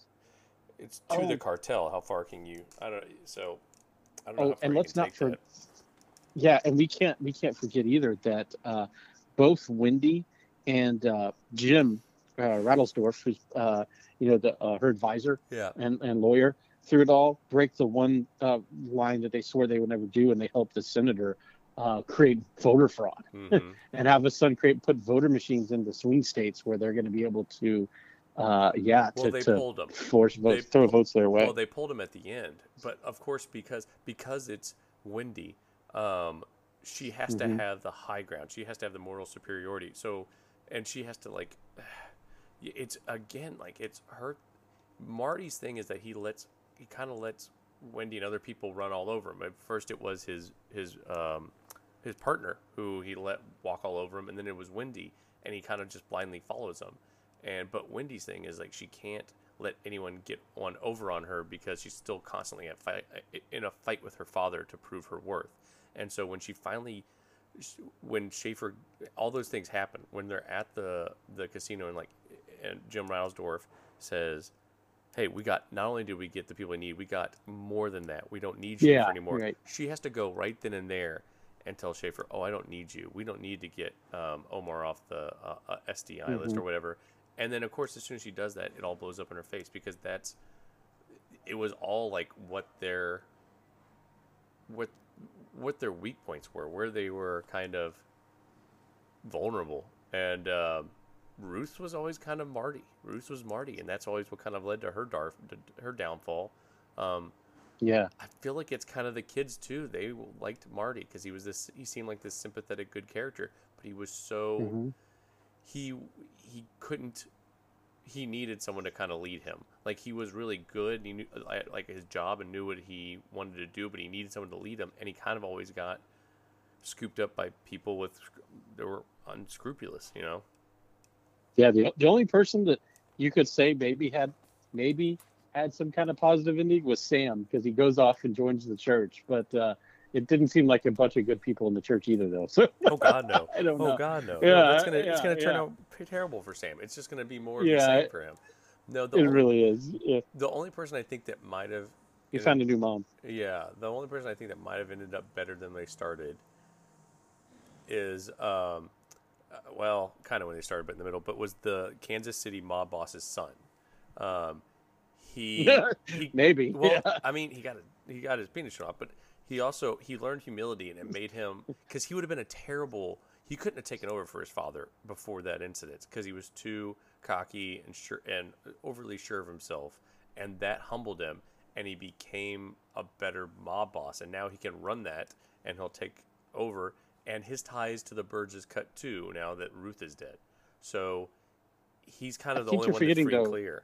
A: It's to
B: Oh.
A: the cartel. How far can you? I don't. So. I don't know.
B: Oh,
A: far
B: and let's not
A: take
B: for- Yeah, and we can't we can't forget either that uh, both Wendy and uh, Jim uh, Rattelsdorf, who's uh, you know the uh, her advisor
A: Yeah.
B: and, and lawyer through it all, break the one uh, line that they swore they would never do, and they help the senator uh, create voter fraud
A: hmm
B: and have his son create put voter machines into swing states where they're going to be able to, uh, yeah,
A: Well,
B: to,
A: they
B: to
A: pulled him.
B: force votes,
A: They
B: throw votes their way.
A: Well, they pulled him at the end, but of course, because because it's Wendy, um, she has
B: Mhm.
A: to have the high ground. She has to have the moral superiority. So, and she has to like, it's again like it's her. Marty's thing is that he lets he kind of lets Wendy and other people run all over him. At first, it was his his um, his partner who he let walk all over him, and then it was Wendy, and he kind of just blindly follows them. And but Wendy's thing is like she can't let anyone get one over on her because she's still constantly at fight in a fight with her father to prove her worth. And so when she finally, when Schafer, all those things happen when they're at the the casino and like, and Jim Rattelsdorf says, "Hey, we got not only do we get the people we need, we got more than that. We don't need Schafer
B: Yeah,
A: anymore."
B: right.
A: She has to go right then and there and tell Schafer, "Oh, I don't need you. We don't need to get um, Omar off the uh, uh, SDI list or whatever." And then, of course, as soon as she does that, it all blows up in her face because that's it was all like what their what what their weak points were, where they were kind of vulnerable, and uh, Ruth was always kind of Marty. Ruth was Marty, and that's always what kind of led to her dar- her downfall. Um,
B: yeah,
A: I feel like it's kind of the kids too. They liked Marty because he was this. He seemed like this sympathetic, good character, but he was so
B: Mhm.
A: he he couldn't. He needed someone to kind of lead him. Like he was really good. And he knew like like his job and knew what he wanted to do, but he needed someone to lead him. And he kind of always got scooped up by people with that were unscrupulous. You know.
B: Yeah. The the only person that you could say maybe had maybe had some kind of positive ending was Sam because he goes off and joins the church, but uh, it didn't seem like a bunch of good people in the church either, though. So
A: Oh God, no.
B: I don't
A: Oh
B: know.
A: God, no.
B: Yeah,
A: no that's gonna it's gonna turn
B: yeah.
A: out terrible for Sam. It's just gonna be more of the same for him. No, the
C: It
A: only,
C: really is. Yeah.
A: the only person I think that might have
C: You
A: ended-
C: found a new mom.
A: Yeah, the only person I think that might have ended up better than they started is, um, well, kind of when they started, but in the middle, but was the Kansas City mob boss's son. Um, he, he
C: Maybe.
A: well,
C: yeah.
A: I mean, he got a, he got his penis shot off, but he also he learned humility, and it made him because he would have been a terrible. He couldn't have taken over for his father before that incident because he was too cocky and sure and overly sure of himself, and that humbled him, and he became a better mob boss, and now he can run that, and he'll take over, and his ties to the birds is cut too now that Ruth is dead, so he's kind
C: I
A: of the
C: think
A: only one that's free
C: though,
A: clear.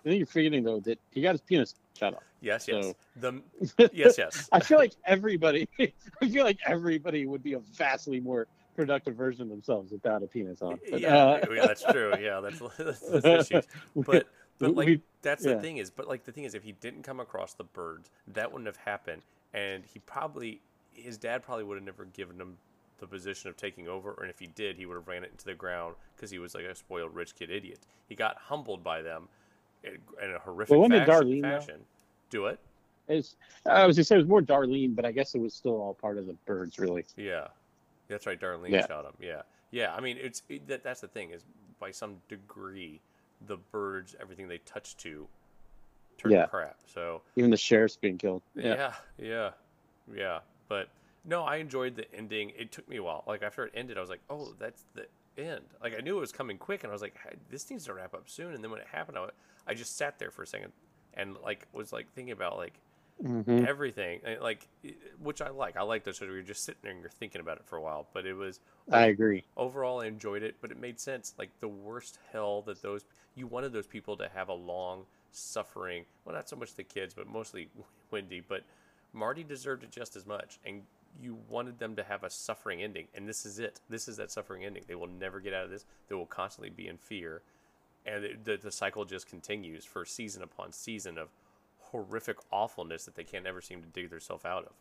C: I think you're forgetting though that he got his penis shot off.
A: Yes, yes.
C: So-
A: The yes, yes.
C: I feel like everybody, I feel like everybody would be a vastly more productive version of themselves without a penis on. But,
A: yeah,
C: uh,
A: yeah, that's true. Yeah, that's that's, that's issues. But but like
C: we-
A: that's
C: yeah.
A: the thing is, but like the thing is, if he didn't come across the birds, that wouldn't have happened, and he probably his dad probably would have never given him the position of taking over, and if he did, he would have ran it into the ground because he was like a spoiled rich kid idiot. He got humbled by them in, a horrific
C: Well,
A: fashion.
C: Darlene,
A: fashion. Do it.
C: it's, I was gonna say it was more Darlene, but I guess it was still all part of the birds, really.
A: Yeah, that's right. Darlene
C: Yeah.
A: shot him. Yeah, yeah. I mean, it's it, that. That's the thing is, by some degree, the birds, everything they touch to, turn
C: Yeah.
A: to crap. So
C: Even the sheriff's being killed. Yeah.
A: yeah, yeah, yeah. But no, I enjoyed the ending. It took me a while. Like after it ended, I was like, oh, that's the end. Like I knew it was coming quick, and I was like, "Hey, this needs to wrap up soon. And then when it happened, I, I just sat there for a second and like was like thinking about like
C: Mhm.
A: everything, and, like which I like. I like those shows where you're just sitting there and you're thinking about it for a while. But it was
C: I agree.
A: overall I enjoyed it, but it made sense. Like the worst hell that those you wanted those people to have a long suffering. Well, not so much the kids, but mostly Wendy. But Marty deserved it just as much, and you wanted them to have a suffering ending. And this is it. This is that suffering ending. They will never get out of this. They will constantly be in fear, and it, the the cycle just continues for season upon season of horrific awfulness that they can't ever seem to dig themselves out of.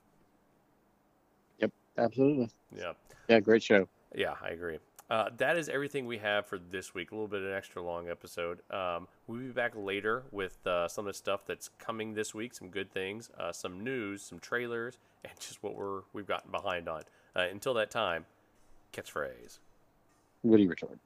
C: Yep, absolutely.
A: Yeah.
C: Yeah, great show.
A: Yeah, I agree. Uh, that is everything we have for this week. A little bit of an extra long episode. Um, we'll be back later with uh, some of the stuff that's coming this week. Some good things, uh, some news, some trailers, and just what we're we've gotten behind on. Uh, until that time, catchphrase.
C: Woody retort.